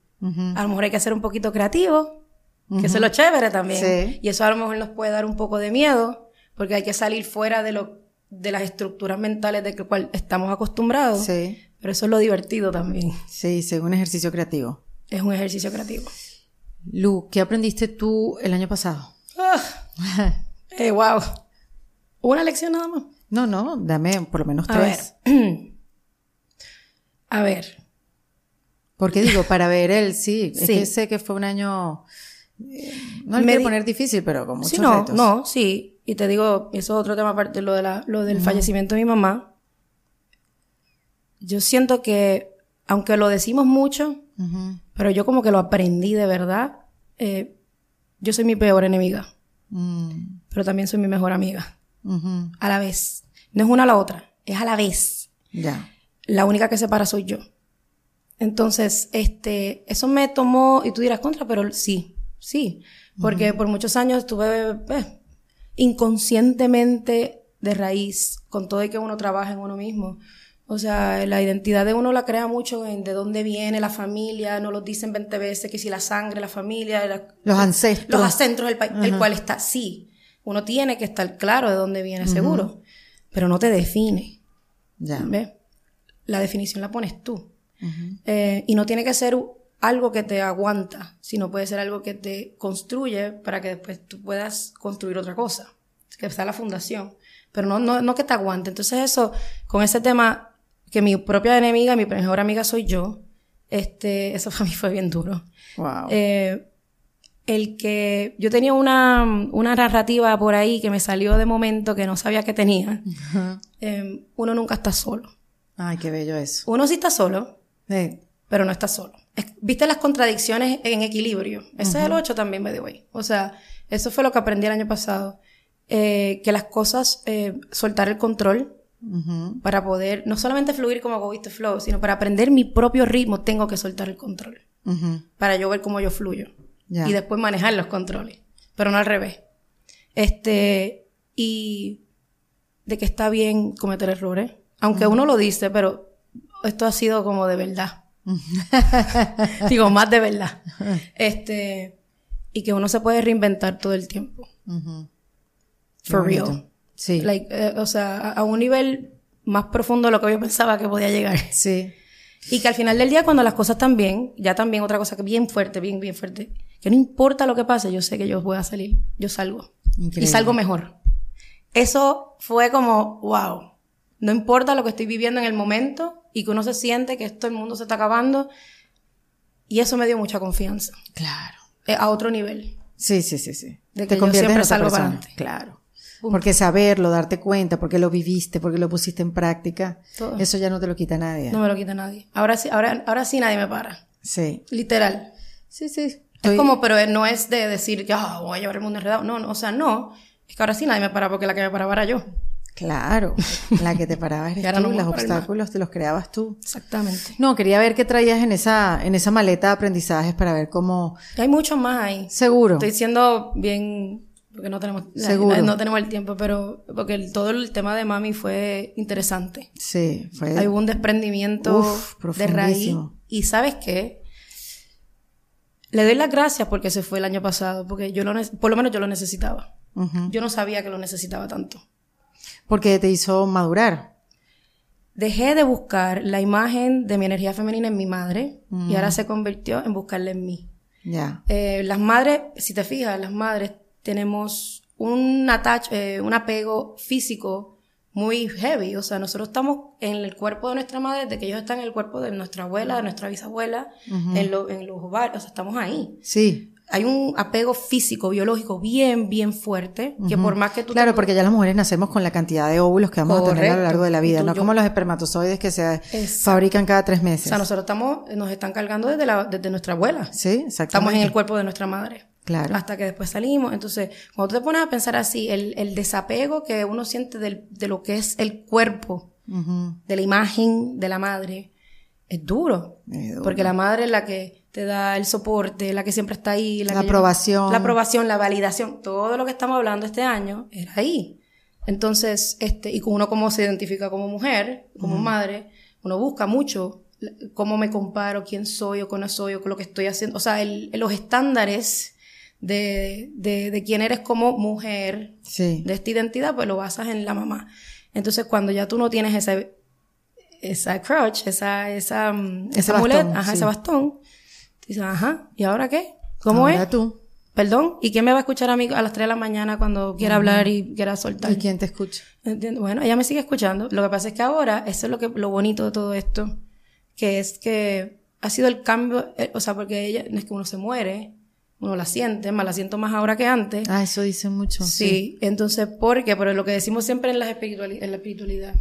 A lo mejor hay que ser un poquito creativo, que eso es lo chévere también. Sí. Y eso a lo mejor nos puede dar un poco de miedo, porque hay que salir fuera de lo, de las estructuras mentales de que cual estamos acostumbrados. Sí. Pero eso es lo divertido también. Sí, sí, un ejercicio creativo. Es un ejercicio creativo. Lu, ¿qué aprendiste tú el año pasado? Ah, eh, wow. Una lección nada más. No, no, dame por lo menos A ver. tres. A ver. Porque digo, para ver el, sí, es Sí. que sé que fue un año, no Me quiero poner difícil, pero con muchos Sí, no, retos. no, sí. Y te digo, eso es otro tema aparte, lo, de la, lo del fallecimiento de mi mamá. Yo siento que, aunque lo decimos mucho, Ujú, pero yo como que lo aprendí de verdad, eh, yo soy mi peor enemiga, mm, pero también soy mi mejor amiga. A la vez. No es una a la otra, es a la vez. Ya. la única que separa soy yo. Entonces, este, eso me tomó, y tú dirás contra, pero sí, sí, porque por muchos años estuve eh, inconscientemente de raíz, con todo y que uno trabaja en uno mismo. O sea, la identidad de uno la crea mucho en de dónde viene la familia, no lo dicen 20 veces, que si la sangre, la familia, la- Los ancestros. los acentos del país, el cual está, sí, uno tiene que estar claro de dónde viene, seguro, pero no te define. Ya. ¿Ves? La definición la pones tú. Eh, y no tiene que ser algo que te aguanta, sino puede ser algo que te construye para que después tú puedas construir otra cosa, que sea la fundación. Pero no, no, no que te aguante. Entonces eso, con ese tema, que mi propia enemiga, mi mejor amiga soy yo, este, eso para mí fue bien duro. Wow. Eh, el que yo tenía una, una narrativa por ahí que me salió de momento que no sabía que tenía. Eh, uno nunca está solo. Ay, qué bello eso. Uno sí está solo, Sí. pero no está solo. ¿Viste las contradicciones en equilibrio? Ese es el 8 también, by the way. O sea, eso fue lo que aprendí el año pasado. Eh, que las cosas, eh, soltar el control para poder, no solamente fluir como Go With the Flow, sino para aprender mi propio ritmo, tengo que soltar el control. Para yo ver cómo yo fluyo. Y después manejar los controles. Pero no al revés. Este, y de que está bien cometer errores. Aunque uno lo dice, pero esto ha sido como de verdad. Digo, más de verdad. Este, y que uno se puede reinventar todo el tiempo. Ujú. For Qué bonito. real. Sí. Like, eh, o sea, a, a un nivel más profundo de lo que yo pensaba que podía llegar. Sí. Y que al final del día, cuando las cosas están bien, ya también otra cosa que bien fuerte, bien, bien fuerte, que no importa lo que pase, yo sé que yo voy a salir, yo salgo. Increíble. Y salgo mejor. Eso fue como, wow. No importa lo que estoy viviendo en el momento y que uno se siente que esto el mundo se está acabando. Y eso me dio mucha confianza. Claro. eh, A otro nivel. Sí, sí, sí, sí. De Te que yo conviertes en siempre otra salgo para persona. adelante. Claro. Porque saberlo, darte cuenta, porque lo viviste, porque lo pusiste en práctica, Todo. eso ya no te lo quita nadie. No me lo quita nadie. Ahora sí, ahora, ahora sí nadie me para. Sí. Literal. Sí, sí. Es Estoy- como, pero no es de decir que ah, voy a llevar el mundo enredado. No, no, o sea, no. Es que ahora sí nadie me para porque la que me paraba era yo. Claro. La que te paraba eres tú, no los obstáculos te los creabas tú. Exactamente. No, quería ver qué traías en esa, en esa maleta de aprendizajes para ver cómo. Hay muchos más ahí. Seguro. Estoy siendo bien, porque no tenemos, Seguro. no tenemos el tiempo, pero porque el- todo el tema de mami fue interesante. Sí, fue. Hay un desprendimiento Uf, de raíz. Y sabes qué? Le doy las gracias porque se fue el año pasado, porque yo lo, por lo menos yo lo necesitaba. Yo no sabía que lo necesitaba tanto. Porque te hizo madurar. Dejé de buscar la imagen de mi energía femenina en mi madre Mm. y ahora se convirtió en buscarla en mí. Ya. Eh, las madres, si te fijas, las madres tenemos un, attach, eh, un apego físico muy heavy. O sea, nosotros estamos en el cuerpo de nuestra madre desde que ellos están en el cuerpo de nuestra abuela, de nuestra bisabuela, en, lo- en los ovarios. O sea, estamos ahí. Sí. Hay un apego físico, biológico bien, bien fuerte, que por más que tú... Claro, te- porque ya las mujeres nacemos con la cantidad de óvulos que vamos a tener a lo largo de la vida, tú- no yo- como los espermatozoides que se Exacto. fabrican cada tres O meses. sea, nosotros estamos, nos están cargando desde, la, desde nuestra abuela. Sí, exactamente. Estamos en el cuerpo de nuestra madre. Claro. Hasta que después salimos. Entonces, cuando tú te pones a pensar así, el, el desapego que uno siente del- de lo que es el cuerpo, de la imagen de la madre, es duro. Es duro. Porque la madre es la que te da el soporte, la que siempre está ahí. La que lleva- aprobación. La aprobación, la validación. Todo lo que estamos hablando este año era ahí. Entonces, este, y uno como se identifica como mujer, como madre, uno busca mucho la- cómo me comparo, quién soy o cómo soy o con lo que estoy haciendo. O sea, el- los estándares de, de, de quién eres como mujer, Sí. de esta identidad, pues lo basas en la mamá. Entonces, cuando ya tú no tienes esa, esa crutch, esa, esa, mm, Ese esa bastón, muleta, ajá, sí. ese bastón, tú dices, ajá, ¿y ahora qué? ¿Cómo Ahora es? tú. Perdón, ¿y quién me va a escuchar a mí a las 3 de la mañana cuando quiera hablar y quiera soltar? ¿Y quién te escucha? Bueno, ella me sigue escuchando. Lo que pasa es que ahora, eso es lo que lo bonito de todo esto, que es que ha sido el cambio, eh, o sea, porque ella no es que uno se muere, uno la siente, más la siento más ahora que antes. Ah, eso dicen mucho. sí. entonces, ¿por qué? Pero lo que decimos siempre en la, espirituali- en la espiritualidad,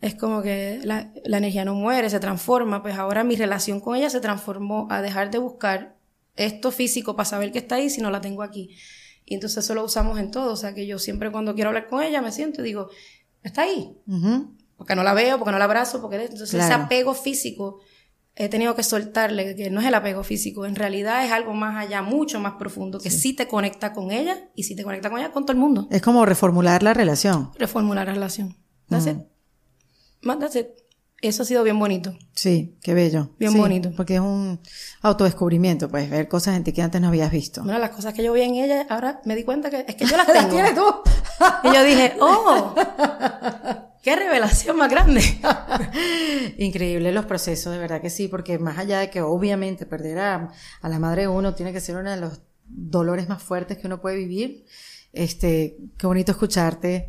es como que la, la energía no muere, se transforma, pues ahora mi relación con ella se transformó a dejar de buscar esto físico para saber que está ahí si no la tengo aquí. Y entonces eso lo usamos en todo, o sea que yo siempre cuando quiero hablar con ella me siento y digo, está ahí, porque no la veo, porque no la abrazo, porque entonces ese Claro. apego físico he tenido que soltarle, que no es el apego físico, en realidad es algo más allá, mucho más profundo, que sí, te conecta con ella y sí te conecta con ella, con todo el mundo. Es como reformular la relación. Reformular la relación. That's it. Más, That's it. Eso ha sido bien bonito. Sí, qué bello. Bien Sí, bonito. Porque es un autodescubrimiento, pues ver cosas en ti que antes no habías visto. Una de las cosas que yo vi en ella, ahora me di cuenta que es que yo las tengo. y yo dije, oh, qué revelación más grande. Increíble los procesos, de verdad que sí, porque más allá de que obviamente perder a, a la madre de uno tiene que ser uno de los dolores más fuertes que uno puede vivir, este, qué bonito escucharte,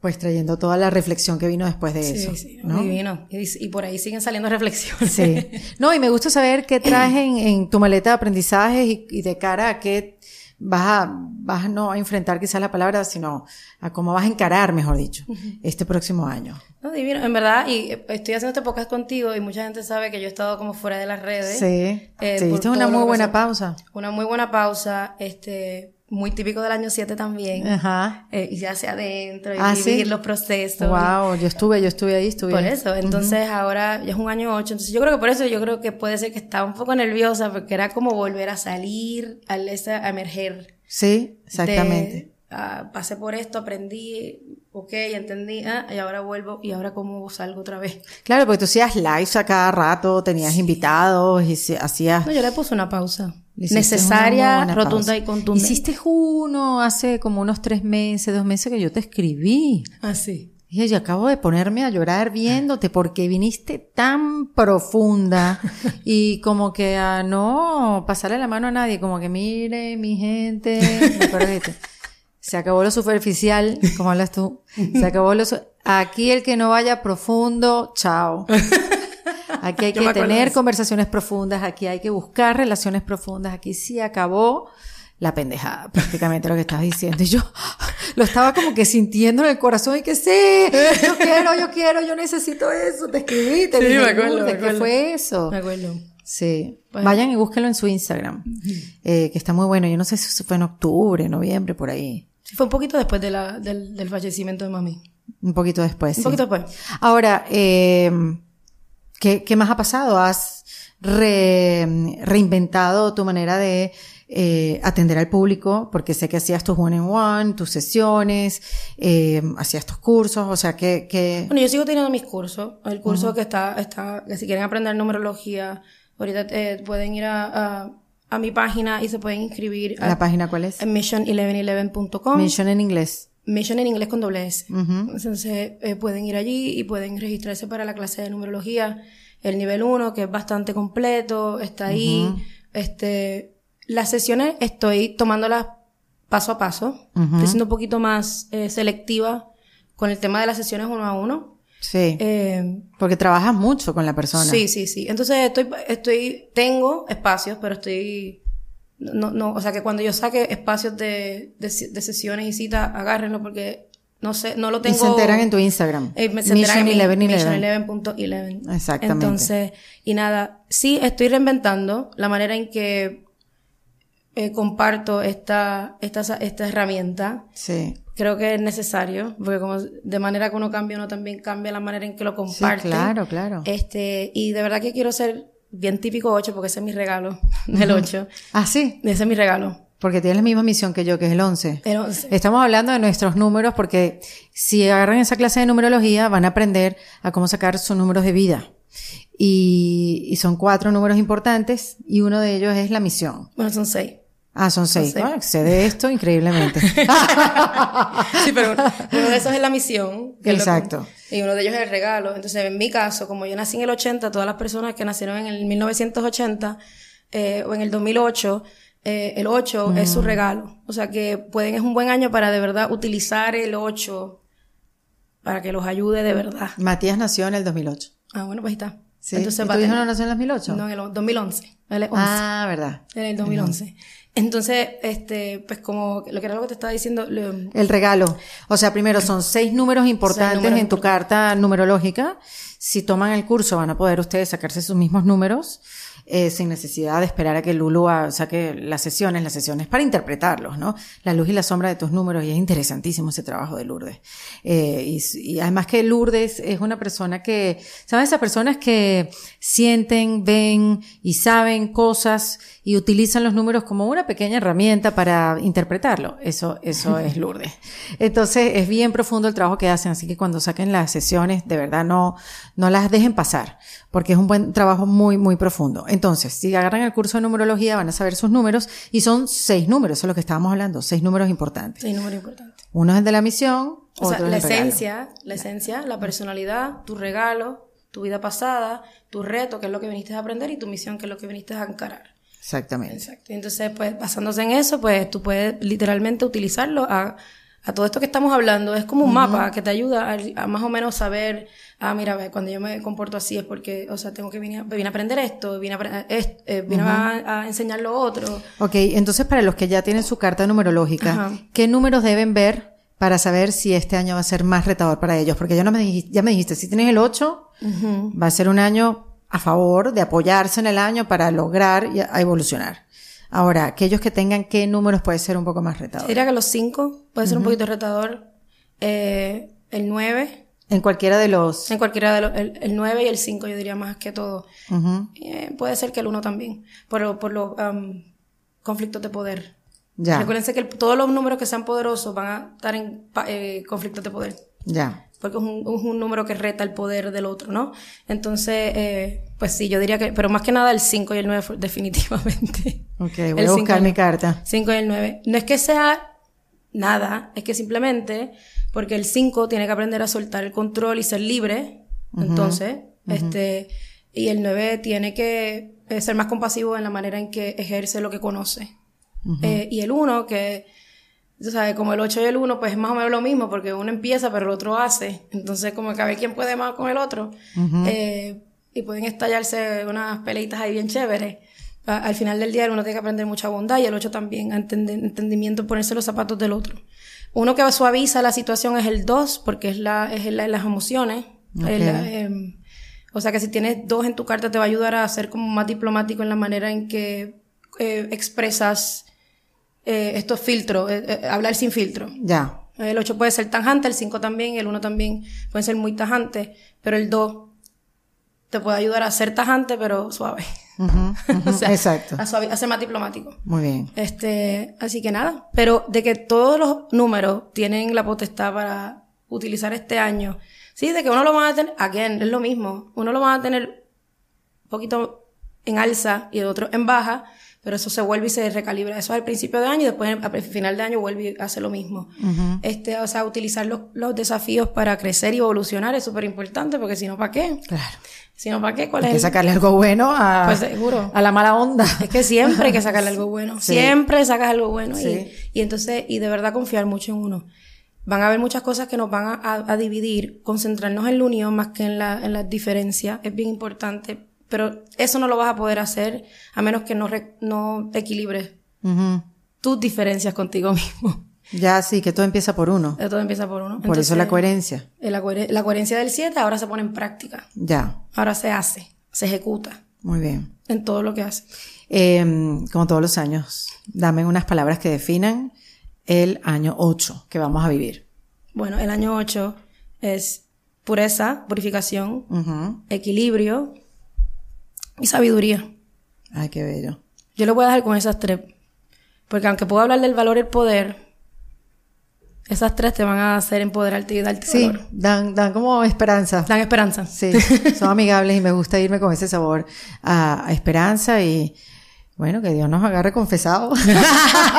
pues trayendo toda la reflexión que vino después de eso. Sí, sí, ¿no? divino. Y, y por ahí siguen saliendo reflexiones. Sí. No, y me gusta saber qué traes en, en tu maleta de aprendizajes y, y de cara a qué vas a, vas no a enfrentar quizás la palabra, sino a cómo vas a encarar, mejor dicho, este próximo año. No, divino. En verdad, y eh, estoy haciendo este podcast contigo y mucha gente sabe que yo he estado como fuera de las redes. Sí. Eh, Sí, diste todo una muy buena pausa. Una muy buena pausa, este, muy típico del año 7 también. Ajá. Eh, y ya hacia adentro, y Ah, vivir ¿sí? los procesos. Wow, yo estuve, yo estuve ahí, estuve Por eso, entonces ahora ya es un año ocho, entonces yo creo que por eso yo creo que puede ser que estaba un poco nerviosa porque era como volver a salir, a emerger. Sí, exactamente. De, ah, pasé por esto, aprendí, ok, entendí, ah, y ahora vuelvo y ahora cómo salgo otra vez. Claro, porque tú hacías lives a cada rato, tenías invitados y se- hacías... No, yo le puse una pausa. una Necesaria, rotunda pausa. y contundente. Hiciste uno hace como unos tres meses, dos meses que yo te escribí. Ah, sí. Y ella, acabo de ponerme a llorar viéndote porque viniste tan profunda y como que a no pasarle la mano a nadie, como que mire mi gente, me se acabó lo superficial, como hablas tú, se acabó lo... su- Aquí el que no vaya profundo, chao. Aquí hay que tener conversaciones profundas, aquí hay que buscar relaciones profundas, aquí sí acabó la pendejada, prácticamente lo que estás diciendo. Y yo lo estaba como que sintiendo en el corazón y que sí, yo quiero, yo quiero, yo necesito eso. Te escribí, te Sí, dije, me acuerdo, "Lourdes, me ¿qué fue eso? Me acuerdo. Sí. Vayan y búsquenlo en su Instagram, eh, que está muy bueno. Yo no sé si fue en octubre, noviembre, por ahí. Sí, fue un poquito después de la, del, del fallecimiento de mami. Un poquito después. Un sí. poquito después. Ahora, eh, ¿qué, qué más ha pasado? ¿Has re- reinventado tu manera de eh, atender al público? Porque sé que hacías tus one-on-one, tus sesiones, eh, hacías tus cursos, o sea, que... que... Bueno, yo sigo teniendo mis cursos. El curso que está, está, que si quieren aprender numerología, ahorita pueden ir a, a, a mi página y se pueden inscribir a, ¿La página cuál es? en mission1111.com. Mention en inglés. Mission en inglés con doble S. Entonces eh, pueden ir allí y pueden registrarse para la clase de numerología, el nivel 1, que es bastante completo, está ahí. Este, las sesiones estoy tomándolas paso a paso. Estoy siendo un poquito más eh, selectiva con el tema de las sesiones uno a uno. Sí. Eh, Porque trabajas mucho con la persona. Sí, sí, sí. Entonces estoy, estoy, tengo espacios, pero estoy, no, no, o sea que cuando yo saque espacios de, de, de sesiones y citas, agárrenlo porque no sé, no lo Y tengo. se enteran en tu Instagram. Eh, me- se enteran en mi- Mission 1111. Mission11.11. Exactamente. Entonces, y nada, sí estoy reinventando la manera en que eh, comparto esta, esta, esta herramienta. Sí. Creo que es necesario, porque como de manera que uno cambia, uno también cambia la manera en que lo Sí, comparte. claro, claro. Este, y de verdad que quiero ser bien típico 8, porque ese es mi regalo del 8. Ah, sí. Ese es mi regalo. Porque tienes la misma misión que yo, que es el 11. El 11. Estamos hablando de nuestros números porque si agarran esa clase de numerología van a aprender a cómo sacar sus números de vida. Y, y son cuatro números importantes y uno de ellos es la misión. Bueno, son 6. Ah, son seis. seis. Ah, excede esto increíblemente. Sí, pero uno, de esos es la misión. que es lo que- Exacto. y uno de ellos es el regalo. Entonces, en mi caso, como yo nací en el 80, todas las personas que nacieron en el 1980 eh, o en el 2008, eh, el 8 es Mm. su regalo. O sea que pueden, es un buen año para de verdad utilizar el 8 para que los ayude de verdad. Matías nació en el 2008. Ah, bueno, pues ahí está. ¿Sí? Entonces ¿Y va tu a hijo no nació en el 2008? No, en el 2011. Él es 11. ah, verdad. En el 2011. Entonces, este, pues como lo que era lo que te estaba diciendo, lo- El regalo. O sea, primero son seis números importantes números en tu carta numerológica. Si toman el curso van a poder ustedes sacarse sus mismos números eh, sin necesidad de esperar a que Lulu saque las sesiones, las sesiones para interpretarlos, ¿no? La luz y la sombra de tus números y es interesantísimo ese trabajo de Lourdes. Eh, y, y además que Lourdes es una persona que, ¿sabes? Esas personas que sienten, ven y saben cosas y utilizan los números como una pequeña herramienta para interpretarlo. Eso, eso es Lourdes. Entonces es bien profundo el trabajo que hacen, así que cuando saquen las sesiones, de verdad no, no las dejen pasar, porque es un buen trabajo muy, muy profundo. Entonces, si agarran el curso de numerología, van a saber sus números y son seis números, eso es lo que estábamos hablando, seis números importantes. sí, número importante. Uno es el de la misión, O sea, otro es la el regalo. esencia, la esencia, la personalidad, tu regalo, tu vida pasada, tu reto, que es lo que viniste a aprender, y tu misión, que es lo que viniste a encarar. Exactamente. Exacto. Entonces, pues, basándose en eso, pues, tú puedes literalmente utilizarlo a, a todo esto que estamos hablando. Es como un mapa que te ayuda a, a más o menos saber, ah, mira, ve, cuando yo me comporto así es porque, o sea, tengo que venir a, vine a aprender esto, vine a, apre- est- eh, vine a, a enseñar lo otro. Ok, entonces para los que ya tienen su carta numerológica, Ajá. ¿qué números deben ver para saber si este año va a ser más retador para ellos? Porque ya, no me dijiste, ya me dijiste, si tienes el 8, va a ser un año a favor de apoyarse en el año para lograr y a evolucionar. Ahora, aquellos que tengan qué números puede ser un poco más retador. Diría que los cinco puede ser un poquito retador. Eh, el 9, En cualquiera de los... en cualquiera de los, el, el 9 y el 5 yo diría más que todo. Eh, puede ser que el 1 también, por, por los um, conflictos de poder. Ya, Recuérdense que el- todos los números que sean poderosos van a estar en eh, conflictos de poder. ya. Porque es un, es un número que reta el poder del otro, ¿no? Entonces, eh, pues sí, yo diría que, pero más que nada el 5 y el 9 fue- definitivamente. Ok, voy El a buscar mi carta. 5 y el 9. No es que sea nada, es que simplemente, porque el 5 tiene que aprender a soltar el control y ser libre, entonces, este, y el 9 tiene que eh, ser más compasivo en la manera en que ejerce lo que conoce. Eh, y el 1, que, tú sabes, como el 8 y el 1, pues es más o menos lo mismo, porque uno empieza, pero el otro hace. Entonces, como que a ver quién puede más con el otro. Eh, y pueden estallarse unas peleitas ahí bien chéveres. A- al final del día, el uno tiene que aprender mucha bondad y el 8 también, a entender- entendimiento, ponerse los zapatos del otro. Uno que suaviza la situación es el 2, porque es, la, es la- las emociones. El, em, o sea que si tienes dos en tu carta te va a ayudar a ser como más diplomático en la manera en que eh, expresas eh, estos filtros, eh, eh, hablar sin filtro. Ya. El 8 puede ser tajante, el 5 también, el 1 también puede ser muy tajante, pero el 2 te puede ayudar a ser tajante, pero suave. O sea, Exacto. A, suave- a ser más diplomático. Muy bien. Este, así que nada, pero de que todos los números tienen la potestad para utilizar este año. Sí, de que uno lo van a tener, again, es lo mismo. Uno lo van a tener un poquito en alza y el otro en baja, pero eso se vuelve y se recalibra. Eso al principio de año y después al final de año vuelve y hace lo mismo. Este, o sea, utilizar los, los desafíos para crecer y evolucionar es súper importante porque si no, ¿para qué? Claro. Si no, ¿para qué? ¿Cuál Hay es que el- sacarle algo bueno a, Pues seguro. a la mala onda. es que siempre hay que sacarle algo bueno. Sí. Siempre sacas algo bueno. Sí. Y, y entonces, y de verdad confiar mucho en uno. Van a haber muchas cosas que nos van a, a- a dividir. Concentrarnos en la unión más que en la, en las diferencias es bien importante. Pero eso no lo vas a poder hacer a menos que no, re- no equilibres tus diferencias contigo mismo. Ya sí, que todo empieza por uno. Todo empieza por uno. Por eso la coherencia. eh, La, cohere- la coherencia del 7 ahora se pone en práctica. Ya. Ahora se hace, se ejecuta Muy bien. en todo lo que hace. Eh, como todos los años, dame unas palabras que definan el año 8 que vamos a vivir. Bueno, el año 8 es pureza, purificación, equilibrio y sabiduría. Ay, qué bello. Yo lo voy a dejar con esas tres. Porque aunque puedo hablar del valor y el poder, esas tres te van a hacer empoderarte y darte Sí, valor. dan, dan como esperanza. Dan esperanza. Sí, son amigables y me gusta irme con ese sabor a, a esperanza y bueno, que Dios nos agarre confesado.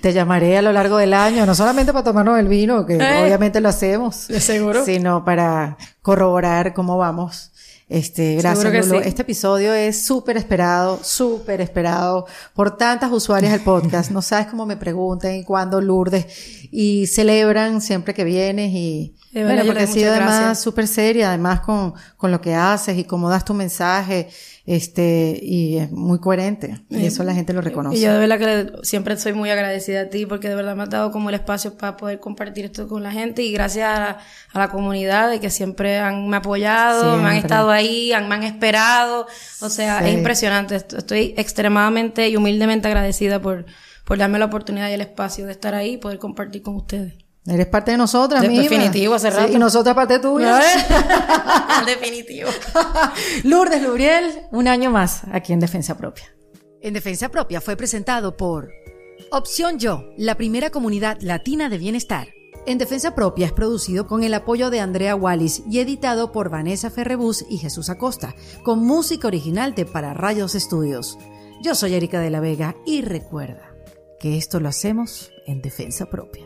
Te llamaré a lo largo del año, no solamente para tomarnos el vino, que Eh. obviamente lo hacemos, De seguro. sino para corroborar cómo vamos. Este, gracias, que sí. Este episodio es súper esperado, súper esperado por tantas usuarias del podcast. No sabes cómo me preguntan y cuándo Lourdes y celebran siempre que vienes y verdad, bueno, porque le ha doy sido además súper seria, además con, con lo que haces y cómo das tu mensaje, este, y es muy coherente. Y eso la gente lo reconoce. Y yo de verdad que le- siempre soy muy agradecida a ti porque de verdad me has dado como el espacio para poder compartir esto con la gente y gracias a la, a la comunidad de que siempre han me apoyado, me han estado ahí, han, me han esperado. O sea, Sí. es impresionante. Est- Estoy extremadamente y humildemente agradecida por, por darme la oportunidad y el espacio de estar ahí y poder compartir con ustedes. Eres parte de nosotras, De- misma. definitivo, hace Sí, rato. y nosotras parte tuya. Definitivo. Lourdes Lubriel, un año más aquí en Defensa Propia. En Defensa Propia fue presentado por Opción Yo, la primera comunidad latina de bienestar. En Defensa Propia es producido con el apoyo de Andrea Wallis y editado por Vanessa Ferrebus y Jesús Acosta, con música original de Para Rayos Estudios. Yo soy Erika de la Vega y recuerda que esto lo hacemos en Defensa Propia.